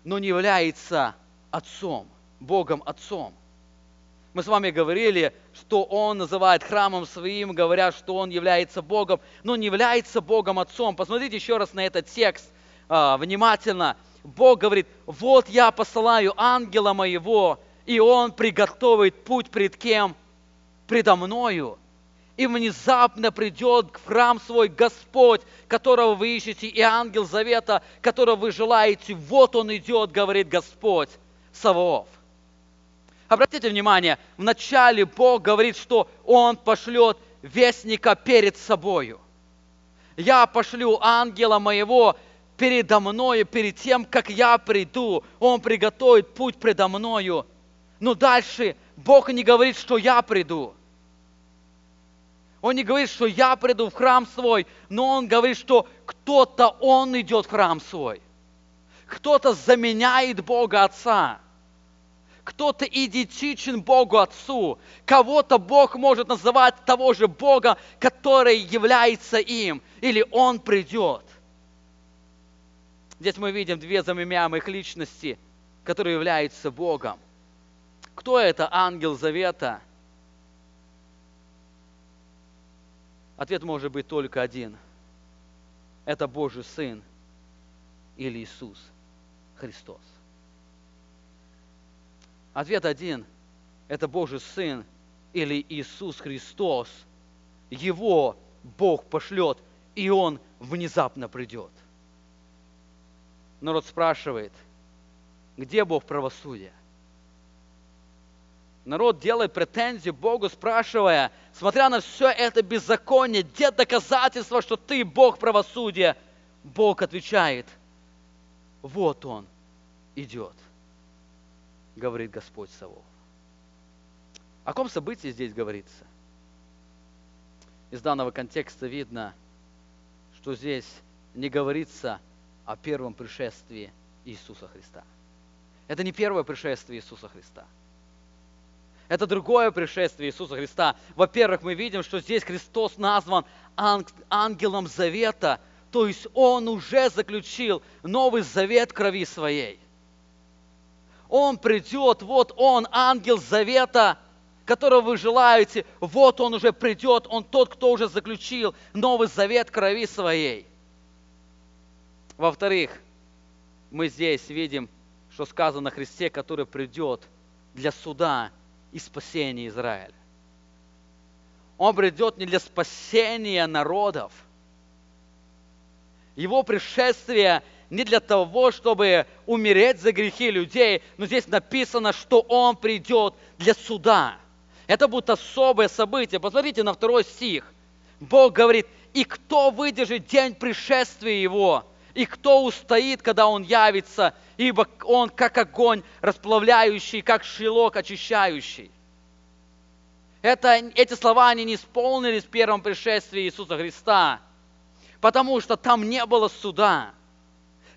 но не является Отцом, Богом Отцом. Мы с вами говорили, что Он называет храмом своим, говоря, что Он является Богом, но не является Богом Отцом. Посмотрите еще раз на этот текст а, внимательно. Бог говорит, вот я посылаю ангела моего, и он приготовит путь пред кем? Предо мною. И внезапно придет в храм свой Господь, которого вы ищете, и ангел завета, которого вы желаете. Вот он идет, говорит Господь Саваоф. Обратите внимание, вначале Бог говорит, что Он пошлет вестника перед собою. Я пошлю ангела моего передо мною, перед тем, как я приду. Он приготовит путь предо мною. Но дальше Бог не говорит, что я приду. Он не говорит, что я приду в храм свой, но Он говорит, что кто-то Он идет в храм свой. Кто-то заменяет Бога Отца кто-то идентичен Богу Отцу, кого-то Бог может называть того же Бога, который является им, или Он придет. Здесь мы видим две замемяемых личности, которые являются Богом. Кто это ангел завета? Ответ может быть только один. Это Божий Сын или Иисус Христос. Ответ один – это Божий Сын или Иисус Христос. Его Бог пошлет, и Он внезапно придет. Народ спрашивает, где Бог правосудия? Народ делает претензии Богу, спрашивая, смотря на все это беззаконие, где доказательства, что ты Бог правосудия? Бог отвечает, вот Он идет – говорит Господь Савов. О каком событии здесь говорится? Из данного контекста видно, что здесь не говорится о первом пришествии Иисуса Христа. Это не первое пришествие Иисуса Христа. Это другое пришествие Иисуса Христа. Во-первых, мы видим, что здесь Христос назван ангелом завета, То есть Он уже заключил новый завет крови своей. Он придет, вот Он, ангел завета, которого вы желаете, вот Он уже придет, Он тот, кто уже заключил новый завет крови своей. Во-вторых, мы здесь видим, что сказано о Христе, который придет для суда и спасения Израиля. Он придет не для спасения народов. Его пришествие не для того, чтобы умереть за грехи людей, но здесь написано, что Он придет для суда. Это будет особое событие. Посмотрите на второй стих. Бог говорит, и кто выдержит день пришествия Его, и кто устоит, когда Он явится, ибо Он как огонь расплавляющий, как шелок очищающий. Это, эти слова, они не исполнились в первом пришествии Иисуса Христа, потому что там не было суда.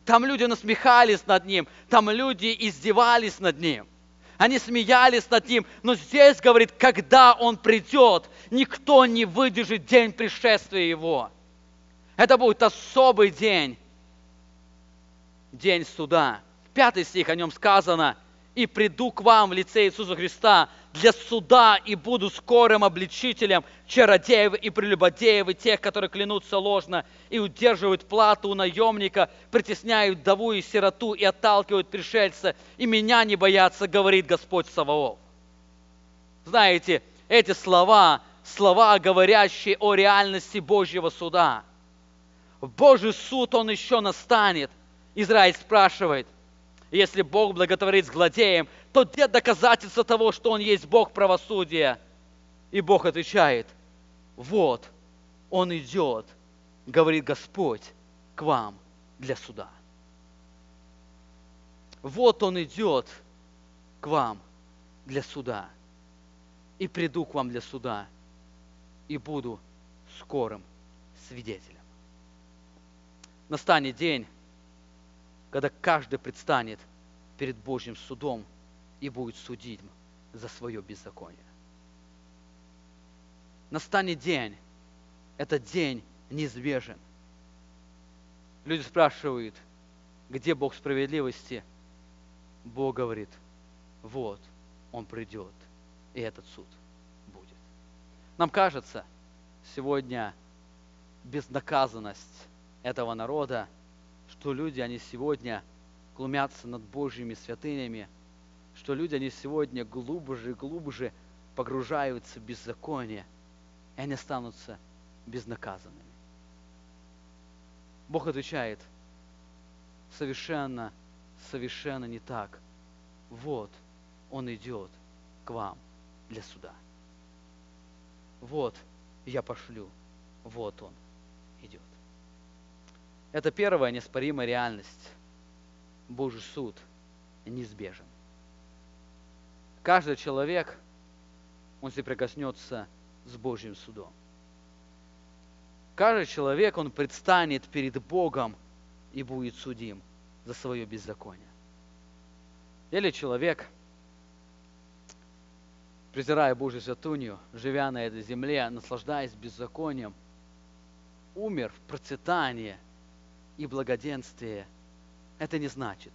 Там люди насмехались над Ним, там люди издевались над Ним. Они смеялись над Ним, но здесь говорит, когда Он придет, никто не выдержит день пришествия Его. Это будет особый день, день суда. Пятый стих о нем сказано, «И приду к вам в лице Иисуса Христа для суда и буду скорым обличителем чародеев и прелюбодеев и тех, которые клянутся ложно и удерживают плату у наемника, притесняют даву и сироту и отталкивают пришельца, и меня не боятся, говорит Господь Саваоф». Знаете, эти слова, слова, говорящие о реальности Божьего суда. Божий суд, он еще настанет – Израиль спрашивает, если Бог благотворит злодеям, то где доказательства того, что Он есть Бог правосудия? И Бог отвечает, вот, Он идет, говорит Господь, к вам для суда. Вот Он идет к вам для суда. И приду к вам для суда, и буду скорым свидетелем. Настанет день, когда каждый предстанет перед Божьим судом и будет судить за свое беззаконие. Настанет день, этот день неизбежен. Люди спрашивают, где Бог справедливости? Бог говорит, вот, Он придет, и этот суд будет. Нам кажется, сегодня безнаказанность этого народа – что люди, они сегодня глумятся над Божьими святынями, что люди, они сегодня глубже и глубже погружаются в беззаконие, и они останутся безнаказанными. Бог отвечает, совершенно, совершенно не так. Вот Он идет к вам для суда. Вот я пошлю, вот Он. Это первая неоспоримая реальность. Божий суд неизбежен. Каждый человек, он соприкоснется с Божьим судом. Каждый человек, он предстанет перед Богом и будет судим за свое беззаконие. Или человек, презирая Божью святунью, живя на этой земле, наслаждаясь беззаконием, умер в процветании – и благоденствие, это не значит,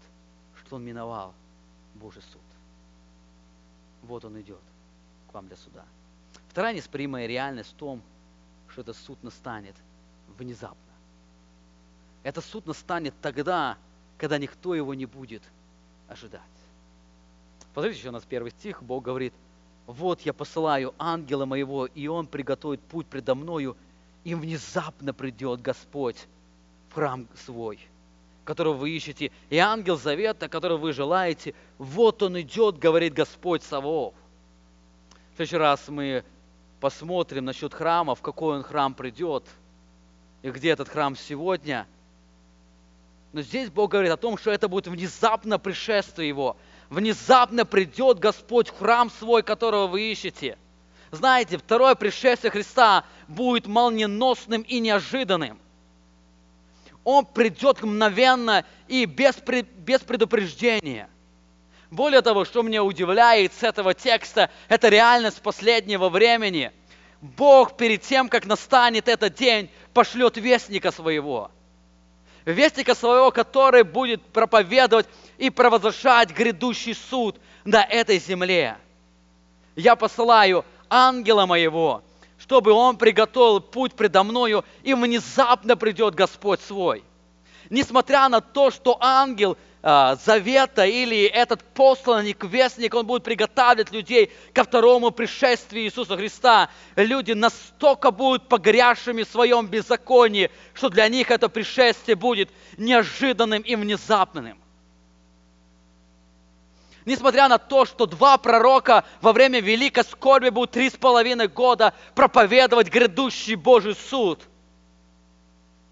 что он миновал Божий суд. Вот он идет к вам для суда. Вторая неспоримая реальность в том, что этот суд настанет внезапно. Этот суд настанет тогда, когда никто его не будет ожидать. Посмотрите еще у нас первый стих. Бог говорит, вот я посылаю ангела моего, и он приготовит путь предо мною, и внезапно придет Господь храм свой, которого вы ищете, и ангел завета, которого вы желаете, вот он идет, говорит Господь Савов. В следующий раз мы посмотрим насчет храма, в какой он храм придет, и где этот храм сегодня. Но здесь Бог говорит о том, что это будет внезапно пришествие Его. Внезапно придет Господь в храм свой, которого вы ищете. Знаете, второе пришествие Христа будет молниеносным и неожиданным. Он придет мгновенно и без, без предупреждения. Более того, что меня удивляет с этого текста, это реальность последнего времени. Бог перед тем, как настанет этот день, пошлет вестника своего. вестника своего, который будет проповедовать и провозглашать грядущий суд на этой земле. Я посылаю ангела моего, чтобы он приготовил путь предо мною, и внезапно придет Господь свой. Несмотря на то, что ангел а, завета или этот посланник, вестник, он будет приготавливать людей ко второму пришествию Иисуса Христа. Люди настолько будут погрязшими в своем беззаконии, что для них это пришествие будет неожиданным и внезапным. Несмотря на то, что два пророка во время великой скорби будут три с половиной года проповедовать грядущий Божий суд.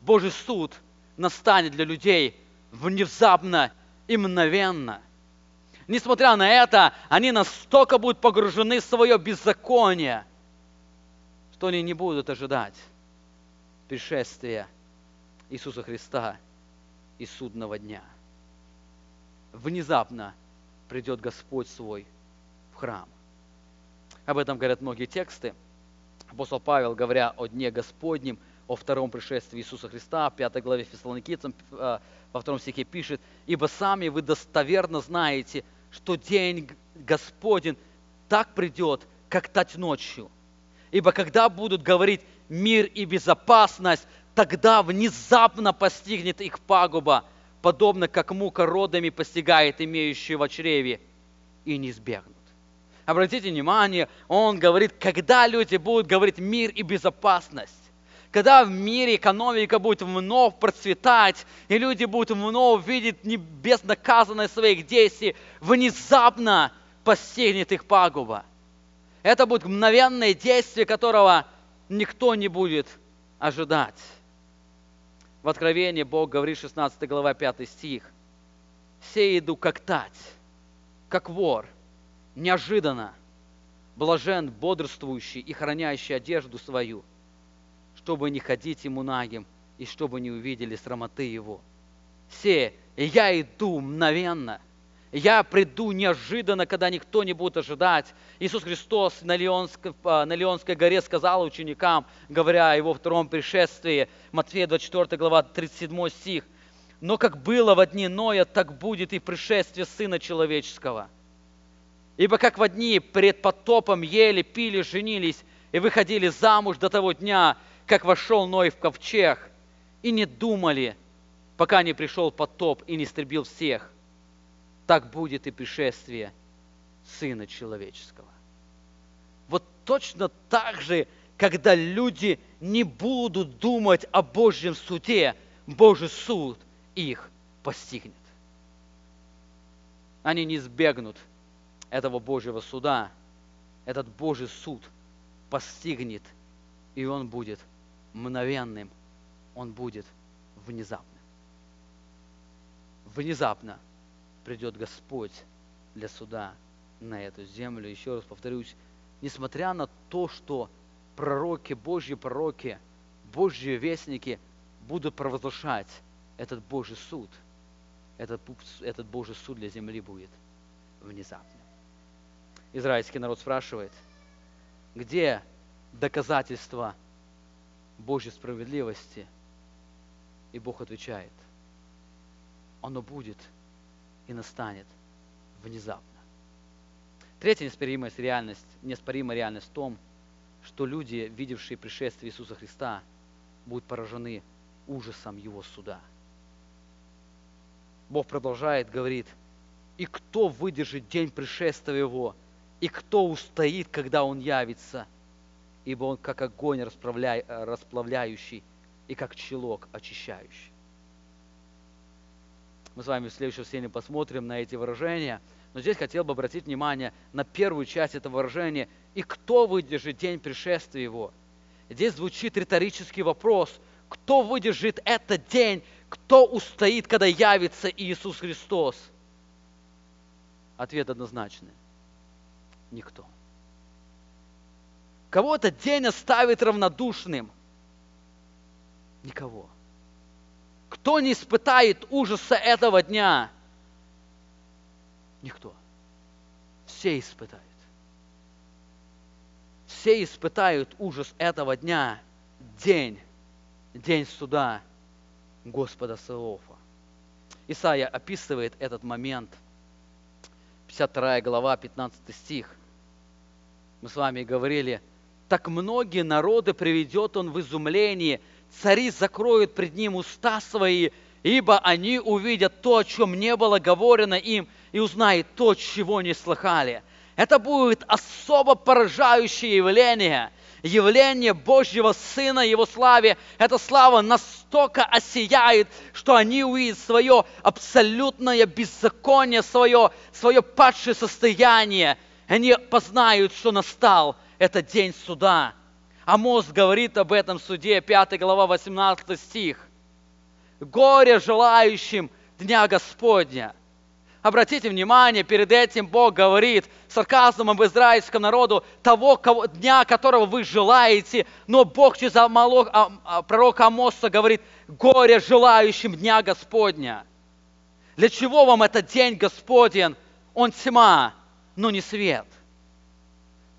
Божий суд настанет для людей – внезапно и мгновенно. Несмотря на это, они настолько будут погружены в свое беззаконие, что они не будут ожидать пришествия Иисуса Христа и судного дня. Внезапно придет Господь свой в храм. Об этом говорят многие тексты. Апостол Павел, говоря о Дне Господнем, о втором пришествии Иисуса Христа, в 5 главе Фессалоникийцам, э, во втором стихе пишет, «Ибо сами вы достоверно знаете, что день Господень так придет, как тать ночью. Ибо когда будут говорить мир и безопасность, тогда внезапно постигнет их пагуба, подобно как мука родами постигает имеющие в чреве, и не избегнут. Обратите внимание, он говорит, когда люди будут говорить мир и безопасность, когда в мире экономика будет вновь процветать, и люди будут вновь видеть безнаказанность своих действий, внезапно постигнет их пагуба. Это будет мгновенное действие, которого никто не будет ожидать. В Откровении Бог говорит, 16 глава, 5 стих. «Все иду как тать, как вор, неожиданно, блажен бодрствующий и хранящий одежду свою, чтобы не ходить ему нагим, и чтобы не увидели срамоты его. Все, я иду мгновенно, я приду неожиданно, когда никто не будет ожидать. Иисус Христос на Леонской, на Леонской горе сказал ученикам, говоря о его втором пришествии, Матфея 24 глава, 37 стих, «Но как было во дни Ноя, так будет и пришествие Сына Человеческого. Ибо как во дни пред потопом ели, пили, женились и выходили замуж до того дня, как вошел Ной в ковчег, и не думали, пока не пришел потоп и не истребил всех. Так будет и пришествие Сына Человеческого. Вот точно так же, когда люди не будут думать о Божьем суде, Божий суд их постигнет. Они не избегнут этого Божьего суда. Этот Божий суд постигнет, и он будет мгновенным, он будет внезапным. Внезапно придет Господь для суда на эту землю. Еще раз повторюсь, несмотря на то, что пророки, Божьи пророки, Божьи вестники будут провозглашать этот Божий суд, этот, этот Божий суд для земли будет внезапным. Израильский народ спрашивает, где доказательства Божьей справедливости. И Бог отвечает, оно будет и настанет внезапно. Третья неоспоримая реальность, неоспоримая реальность в том, что люди, видевшие пришествие Иисуса Христа, будут поражены ужасом Его суда. Бог продолжает, говорит, и кто выдержит день пришествия Его, и кто устоит, когда Он явится – ибо он как огонь расплавляющий и как челок очищающий. Мы с вами в следующем сцене посмотрим на эти выражения, но здесь хотел бы обратить внимание на первую часть этого выражения «И кто выдержит день пришествия его?» Здесь звучит риторический вопрос «Кто выдержит этот день? Кто устоит, когда явится Иисус Христос?» Ответ однозначный – никто. Кого этот день оставит равнодушным? Никого. Кто не испытает ужаса этого дня? Никто. Все испытают. Все испытают ужас этого дня, день, день суда Господа Саофа. Исаия описывает этот момент. 52 глава, 15 стих. Мы с вами говорили, так многие народы приведет он в изумление, цари закроют пред ним уста свои, ибо они увидят то, о чем не было говорено им, и узнают то, чего не слыхали. Это будет особо поражающее явление, явление Божьего Сына, Его славе. Эта слава настолько осияет, что они увидят свое абсолютное беззаконие, свое, свое падшее состояние. Они познают, что настал этот день суда. Амос говорит об этом суде, 5 глава, 18 стих. Горе желающим Дня Господня – Обратите внимание, перед этим Бог говорит сарказмом об израильском народу того кого, дня, которого вы желаете, но Бог через Амалок, а, а, пророка Амоса говорит, горе желающим дня Господня. Для чего вам этот день Господен? Он тьма, но не свет.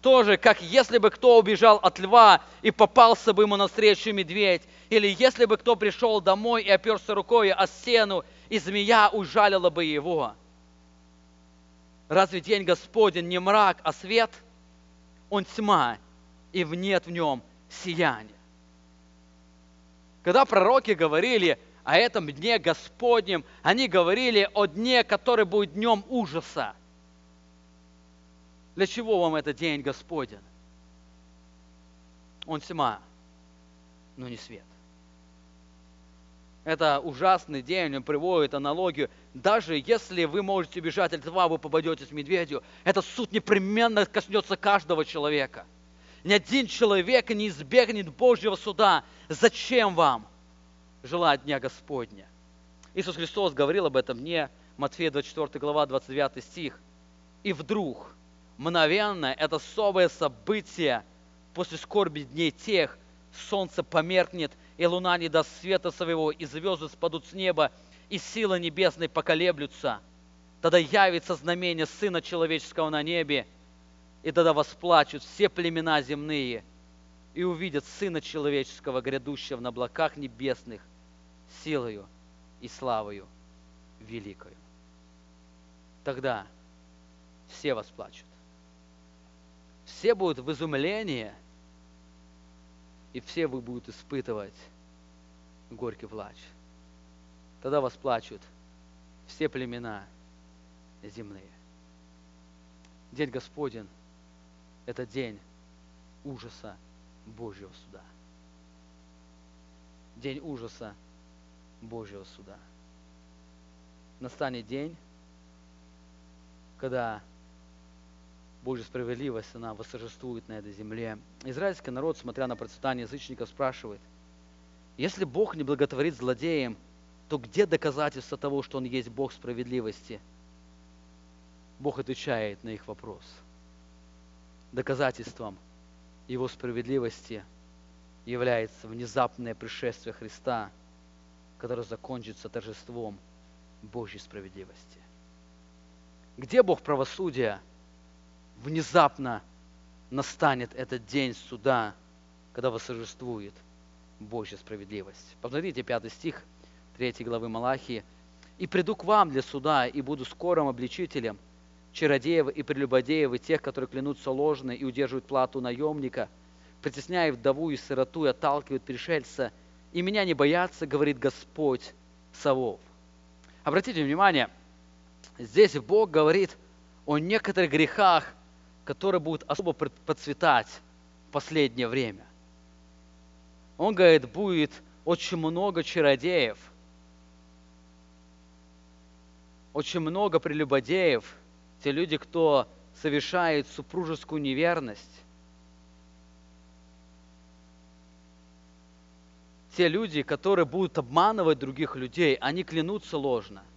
Тоже, как если бы кто убежал от льва и попался бы ему навстречу медведь, или если бы кто пришел домой и оперся рукой о стену, и змея ужалила бы его – Разве день Господень не мрак, а свет? Он тьма, и нет в нем сияния. Когда пророки говорили о этом дне Господнем, они говорили о дне, который будет днем ужаса. Для чего вам этот день Господень? Он тьма, но не свет. Это ужасный день, он приводит аналогию. Даже если вы можете бежать от льва, вы попадете с медведю. Этот суд непременно коснется каждого человека. Ни один человек не избегнет Божьего суда. Зачем вам желать Дня Господня? Иисус Христос говорил об этом дне, Матфея 24 глава, 29 стих. И вдруг, мгновенно, это особое событие после скорби дней тех, солнце померкнет – и луна не даст света своего, и звезды спадут с неба, и силы небесные поколеблются. Тогда явится знамение Сына Человеческого на небе, и тогда восплачут все племена земные, и увидят Сына Человеческого, грядущего на облаках небесных, силою и славою великою. Тогда все восплачут. Все будут в изумлении – и все вы будут испытывать горький плач. Тогда вас плачут все племена земные. День Господень – это день ужаса Божьего суда. День ужаса Божьего суда. Настанет день, когда Божья справедливость, она восторжествует на этой земле. Израильский народ, смотря на процветание язычников, спрашивает, если Бог не благотворит злодеям, то где доказательство того, что Он есть Бог справедливости? Бог отвечает на их вопрос. Доказательством Его справедливости является внезапное пришествие Христа, которое закончится торжеством Божьей справедливости. Где Бог правосудия? Внезапно настанет этот день суда, когда восторжествует Божья справедливость. Посмотрите, пятый стих 3 главы Малахии. «И приду к вам для суда, и буду скорым обличителем, чародеев и прелюбодеев, и тех, которые клянутся ложно и удерживают плату наемника, притесняя вдову и сироту и отталкивают пришельца, и меня не боятся, говорит Господь Савов». Обратите внимание, здесь Бог говорит о некоторых грехах, которые будут особо процветать последнее время. Он говорит, будет очень много чародеев, очень много прелюбодеев, те люди, кто совершает супружескую неверность, те люди, которые будут обманывать других людей, они клянутся ложно –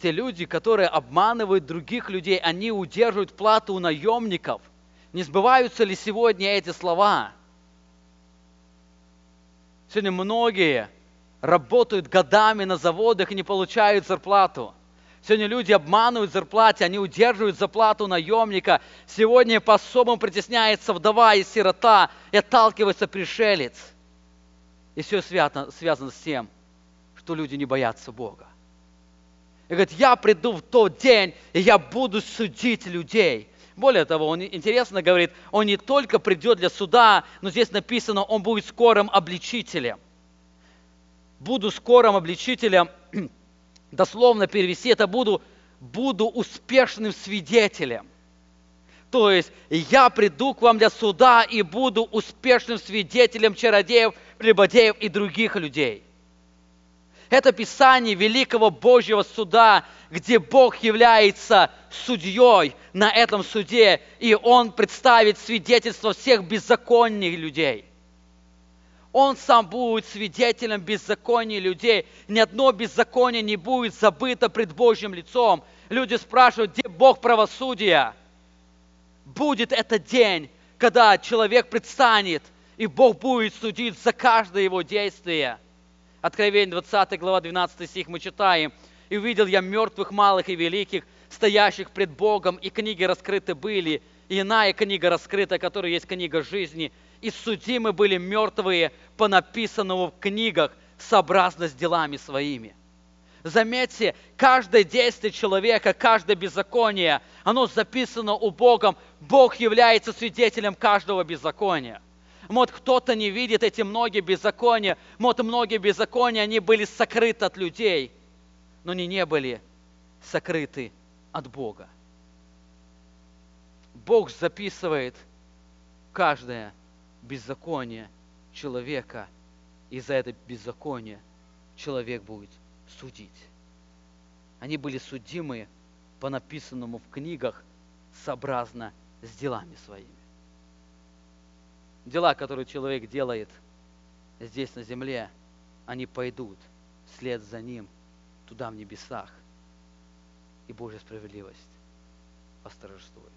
те люди, которые обманывают других людей, они удерживают плату у наемников. Не сбываются ли сегодня эти слова? Сегодня многие работают годами на заводах и не получают зарплату. Сегодня люди обманывают зарплате, они удерживают зарплату наемника. Сегодня по-особому притесняется вдова и сирота и отталкивается пришелец. И все связано, связано с тем, что люди не боятся Бога. И говорит, я приду в тот день, и я буду судить людей. Более того, он интересно говорит, он не только придет для суда, но здесь написано, он будет скорым обличителем. Буду скорым обличителем, дословно перевести, это буду, буду успешным свидетелем. То есть я приду к вам для суда и буду успешным свидетелем чародеев, прелюбодеев и других людей. Это Писание великого Божьего суда, где Бог является судьей на этом суде, и Он представит свидетельство всех беззаконных людей. Он сам будет свидетелем беззакония людей. Ни одно беззаконие не будет забыто пред Божьим лицом. Люди спрашивают, где Бог правосудия? Будет этот день, когда человек предстанет, и Бог будет судить за каждое его действие – Откровение 20 глава 12 стих мы читаем. «И увидел я мертвых, малых и великих, стоящих пред Богом, и книги раскрыты были, и иная книга раскрыта, которая есть книга жизни, и судимы были мертвые по написанному в книгах, сообразно с делами своими». Заметьте, каждое действие человека, каждое беззаконие, оно записано у Бога. Бог является свидетелем каждого беззакония. Может, кто-то не видит эти многие беззакония. Может, многие беззакония, они были сокрыты от людей, но они не были сокрыты от Бога. Бог записывает каждое беззаконие человека, и за это беззаконие человек будет судить. Они были судимы по написанному в книгах сообразно с делами своими дела, которые человек делает здесь на земле, они пойдут вслед за ним туда, в небесах. И Божья справедливость восторжествует.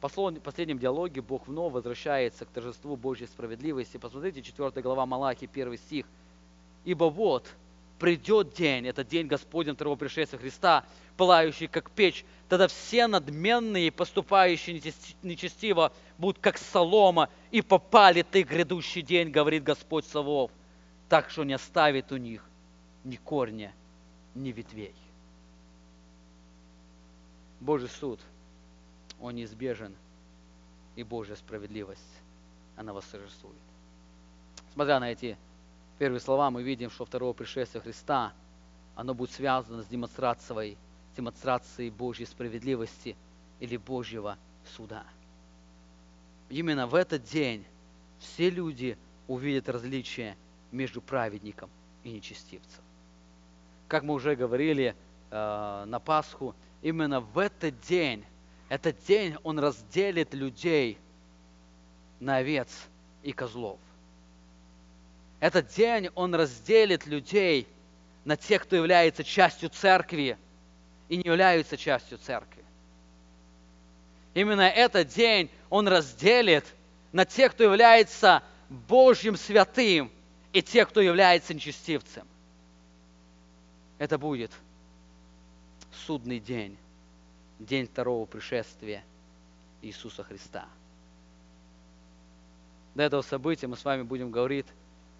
Последнем диалоге Бог вновь возвращается к торжеству Божьей справедливости. Посмотрите, 4 глава Малахи, 1 стих. «Ибо вот, придет день, это день Господень второго пришествия Христа, пылающий как печь, тогда все надменные, поступающие нечестиво, будут как солома, и попали ты грядущий день, говорит Господь Савов, так что не оставит у них ни корня, ни ветвей. Божий суд, он неизбежен, и Божья справедливость, она восторжествует. Смотря на эти первые слова, мы видим, что второго пришествия Христа, оно будет связано с демонстрацией демонстрации Божьей справедливости или Божьего суда. Именно в этот день все люди увидят различие между праведником и нечестивцем. Как мы уже говорили э, на Пасху, именно в этот день, этот день он разделит людей на овец и козлов. Этот день он разделит людей на тех, кто является частью церкви, и не являются частью церкви. Именно этот день Он разделит на тех, кто является Божьим святым, и тех, кто является нечестивцем. Это будет судный день, день второго пришествия Иисуса Христа. До этого события мы с вами будем говорить,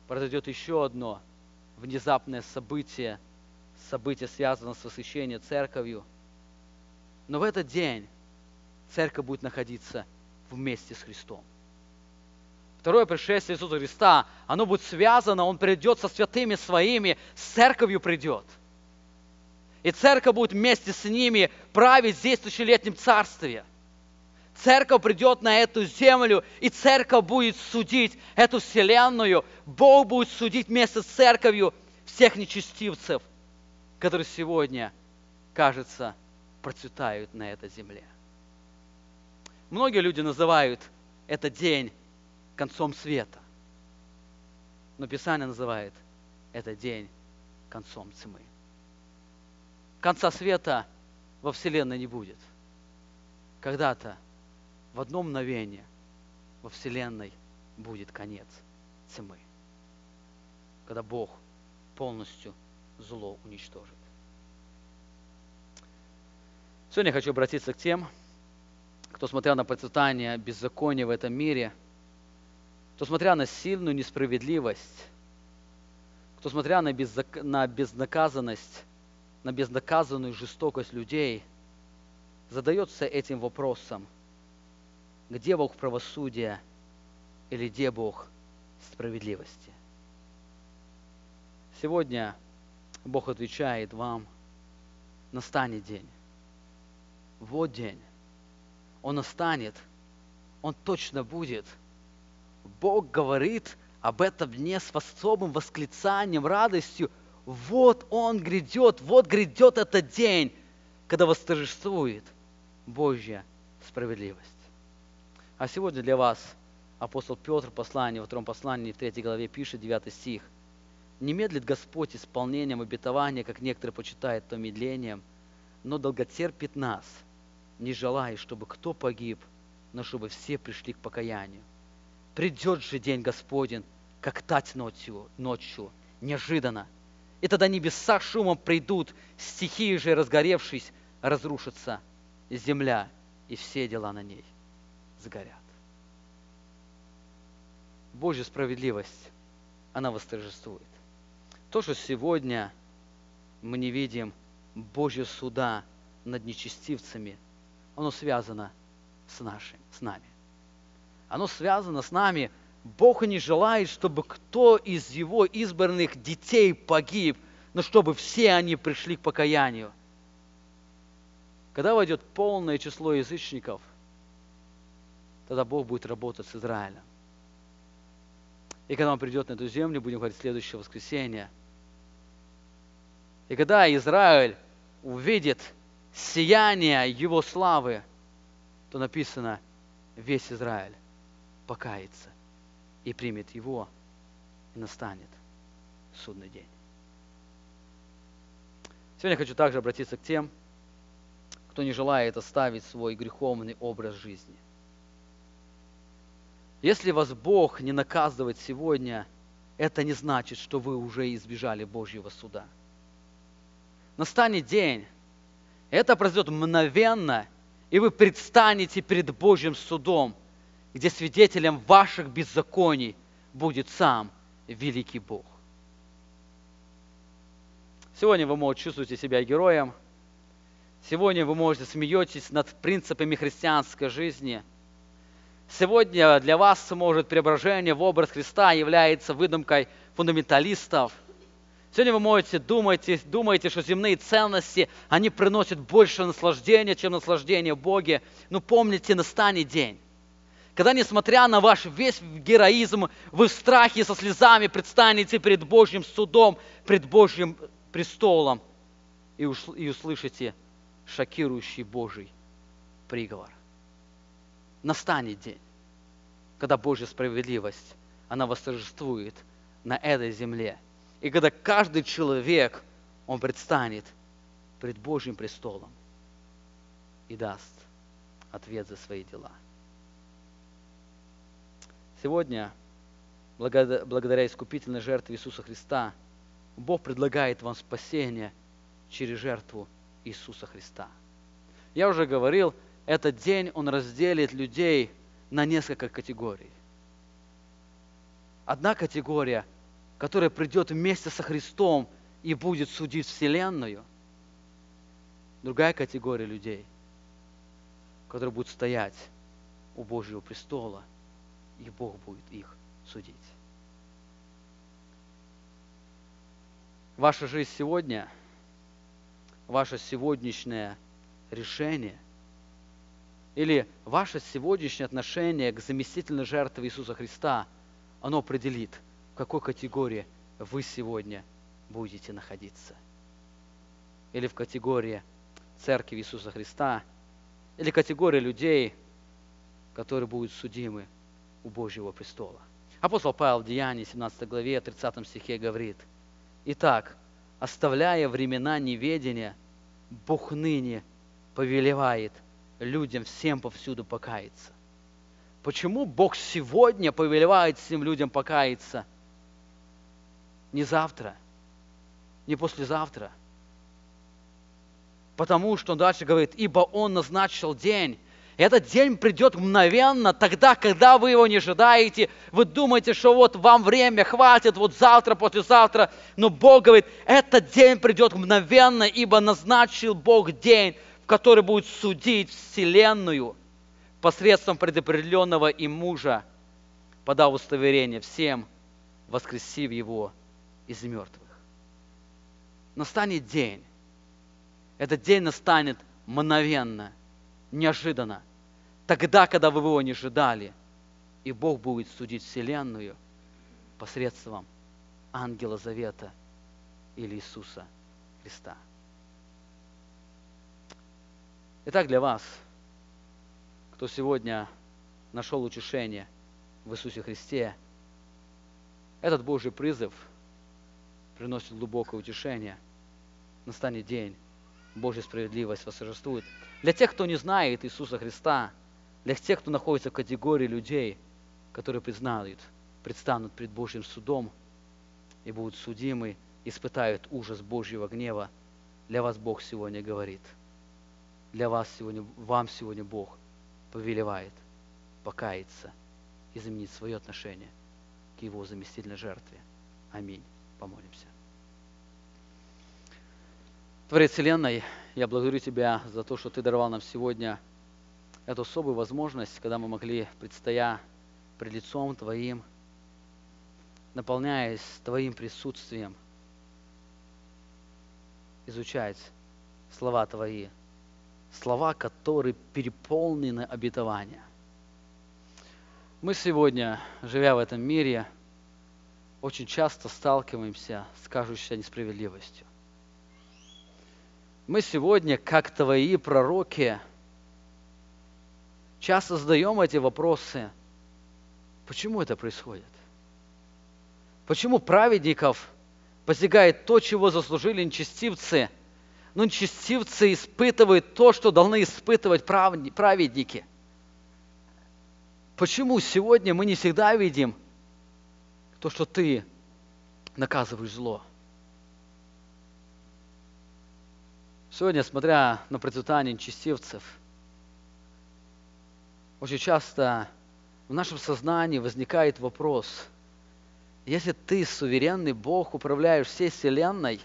произойдет еще одно внезапное событие – событие связано с восхищением церковью. Но в этот день церковь будет находиться вместе с Христом. Второе пришествие Иисуса Христа, оно будет связано, Он придет со святыми своими, с церковью придет. И церковь будет вместе с ними править здесь в тысячелетнем царстве. Церковь придет на эту землю, и церковь будет судить эту вселенную. Бог будет судить вместе с церковью всех нечестивцев – которые сегодня, кажется, процветают на этой земле. Многие люди называют этот день концом света. Но Писание называет этот день концом тьмы. Конца света во Вселенной не будет. Когда-то, в одно мгновение, во Вселенной будет конец тьмы. Когда Бог полностью зло уничтожит. Сегодня я хочу обратиться к тем, кто смотрел на процветание беззакония в этом мире кто смотря на сильную несправедливость, кто смотря на, беззак... на безнаказанность, на безнаказанную жестокость людей, задается этим вопросом, где Бог правосудия или где Бог справедливости? Сегодня Бог отвечает вам, настанет день. Вот день. Он настанет, он точно будет. Бог говорит об этом дне с особым восклицанием, радостью. Вот он грядет, вот грядет этот день, когда восторжествует Божья справедливость. А сегодня для вас апостол Петр послание, во втором послании, в третьей главе пишет, 9 стих. «Не медлит Господь исполнением обетования, как некоторые почитают то медлением, но долготерпит нас, не желая, чтобы кто погиб, но чтобы все пришли к покаянию. Придет же день Господень, как тать ночью, ночью, неожиданно. И тогда небеса шумом придут, стихии же, разгоревшись, разрушатся, земля и все дела на ней сгорят. Божья справедливость, она восторжествует. То, что сегодня мы не видим Божьего суда над нечестивцами, оно связано с, нашим, с нами. Оно связано с нами. Бог не желает, чтобы кто из Его избранных детей погиб, но чтобы все они пришли к покаянию. Когда войдет полное число язычников, тогда Бог будет работать с Израилем. И когда Он придет на эту землю, будем говорить следующее воскресенье. И когда Израиль увидит сияние Его славы, то написано, весь Израиль покается и примет Его, и настанет судный день. Сегодня я хочу также обратиться к тем, кто не желает оставить свой греховный образ жизни. Если вас Бог не наказывает сегодня, это не значит, что вы уже избежали Божьего суда. Настанет день, это произойдет мгновенно, и вы предстанете перед Божьим судом, где свидетелем ваших беззаконий будет сам великий Бог. Сегодня вы можете чувствовать себя героем. Сегодня вы можете смеетесь над принципами христианской жизни. Сегодня для вас, может, преображение в образ Христа является выдумкой фундаменталистов. Сегодня вы можете думать, думаете, что земные ценности, они приносят больше наслаждения, чем наслаждение Боге. Но помните, настанет день, когда, несмотря на ваш весь героизм, вы в страхе со слезами предстанете перед Божьим судом, пред Божьим престолом и услышите шокирующий Божий приговор. Настанет день, когда Божья справедливость, она восторжествует на этой земле. И когда каждый человек, он предстанет пред Божьим престолом и даст ответ за свои дела. Сегодня, благодаря искупительной жертве Иисуса Христа, Бог предлагает вам спасение через жертву Иисуса Христа. Я уже говорил, этот день Он разделит людей на несколько категорий. Одна категория, которая придет вместе со Христом и будет судить Вселенную. Другая категория людей, которые будут стоять у Божьего престола, и Бог будет их судить. Ваша жизнь сегодня, ваше сегодняшнее решение или ваше сегодняшнее отношение к заместительной жертве Иисуса Христа, оно определит, в какой категории вы сегодня будете находиться. Или в категории Церкви Иисуса Христа, или категории людей, которые будут судимы у Божьего престола. Апостол Павел в Деянии 17 главе 30 стихе говорит – Итак, оставляя времена неведения, Бог ныне повелевает людям всем повсюду покаяться. Почему Бог сегодня повелевает всем людям покаяться? Не завтра, не послезавтра. Потому что он дальше говорит, ибо Он назначил день, Этот день придет мгновенно, тогда, когда вы его не ожидаете. Вы думаете, что вот вам время хватит, вот завтра, послезавтра. Но Бог говорит, этот день придет мгновенно, ибо назначил Бог день, который будет судить Вселенную посредством предопределенного им мужа, подав удостоверение всем, воскресив его из мертвых. Настанет день. Этот день настанет мгновенно, неожиданно тогда, когда вы его не ожидали. И Бог будет судить Вселенную посредством ангела Завета или Иисуса Христа. Итак, для вас, кто сегодня нашел утешение в Иисусе Христе, этот Божий призыв приносит глубокое утешение. Настанет день, Божья справедливость восторжествует. Для тех, кто не знает Иисуса Христа – для тех, кто находится в категории людей, которые признают, предстанут пред Божьим судом и будут судимы, испытают ужас Божьего гнева, для вас Бог сегодня говорит. Для вас сегодня, вам сегодня Бог повелевает покаяться, изменить свое отношение к Его заместительной жертве. Аминь. Помолимся. Творец Вселенной, я благодарю Тебя за то, что Ты даровал нам сегодня – эту особую возможность, когда мы могли, предстоя пред лицом Твоим, наполняясь Твоим присутствием, изучать слова Твои, слова, которые переполнены обетования. Мы сегодня, живя в этом мире, очень часто сталкиваемся с кажущейся несправедливостью. Мы сегодня, как Твои пророки, часто задаем эти вопросы. Почему это происходит? Почему праведников постигает то, чего заслужили нечестивцы? Но нечестивцы испытывают то, что должны испытывать праведники. Почему сегодня мы не всегда видим то, что ты наказываешь зло? Сегодня, смотря на процветание нечестивцев – очень часто в нашем сознании возникает вопрос, если ты суверенный Бог, управляешь всей Вселенной,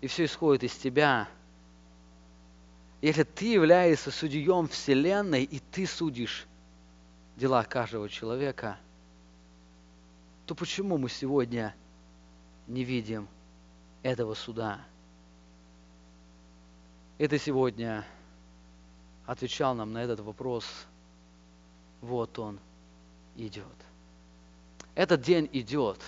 и все исходит из тебя, если ты являешься судьем Вселенной, и ты судишь дела каждого человека, то почему мы сегодня не видим этого суда? Это сегодня отвечал нам на этот вопрос. Вот он идет. Этот день идет.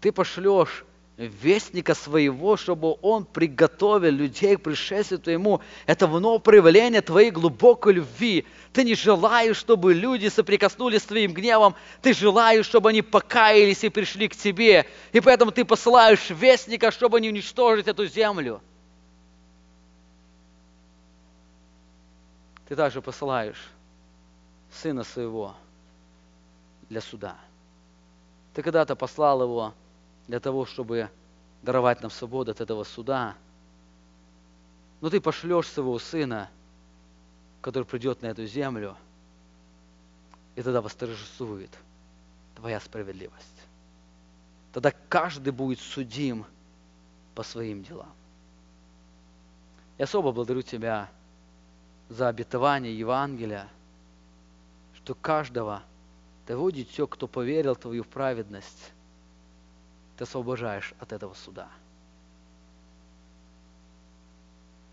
Ты пошлешь вестника своего, чтобы он приготовил людей к пришествию твоему. Это вновь проявление твоей глубокой любви. Ты не желаешь, чтобы люди соприкоснулись с твоим гневом. Ты желаешь, чтобы они покаялись и пришли к тебе. И поэтому ты посылаешь вестника, чтобы не уничтожить эту землю. ты также посылаешь сына своего для суда. Ты когда-то послал его для того, чтобы даровать нам свободу от этого суда. Но ты пошлешь своего сына, который придет на эту землю, и тогда восторжествует твоя справедливость. Тогда каждый будет судим по своим делам. Я особо благодарю Тебя за обетование Евангелия, что каждого того дитё, кто поверил в Твою праведность, ты освобождаешь от этого суда.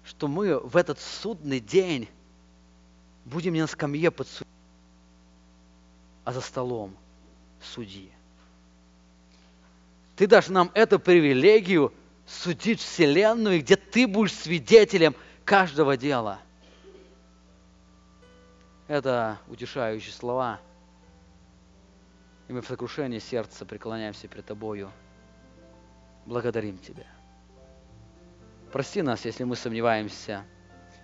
Что мы в этот судный день будем не на скамье под судьей, а за столом судьи. Ты дашь нам эту привилегию судить Вселенную, где ты будешь свидетелем каждого дела – это утешающие слова. И мы в сокрушении сердца преклоняемся пред Тобою. Благодарим Тебя. Прости нас, если мы сомневаемся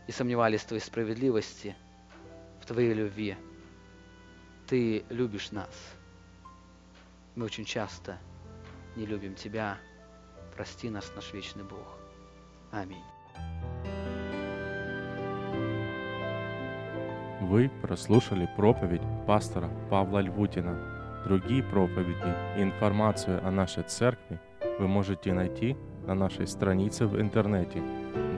и сомневались в Твоей справедливости, в Твоей любви. Ты любишь нас. Мы очень часто не любим Тебя. Прости нас, наш вечный Бог. Аминь. Вы прослушали проповедь пастора Павла Львутина. Другие проповеди и информацию о нашей церкви вы можете найти на нашей странице в интернете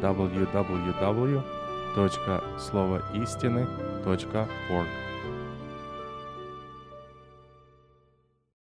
www.словоистины.org.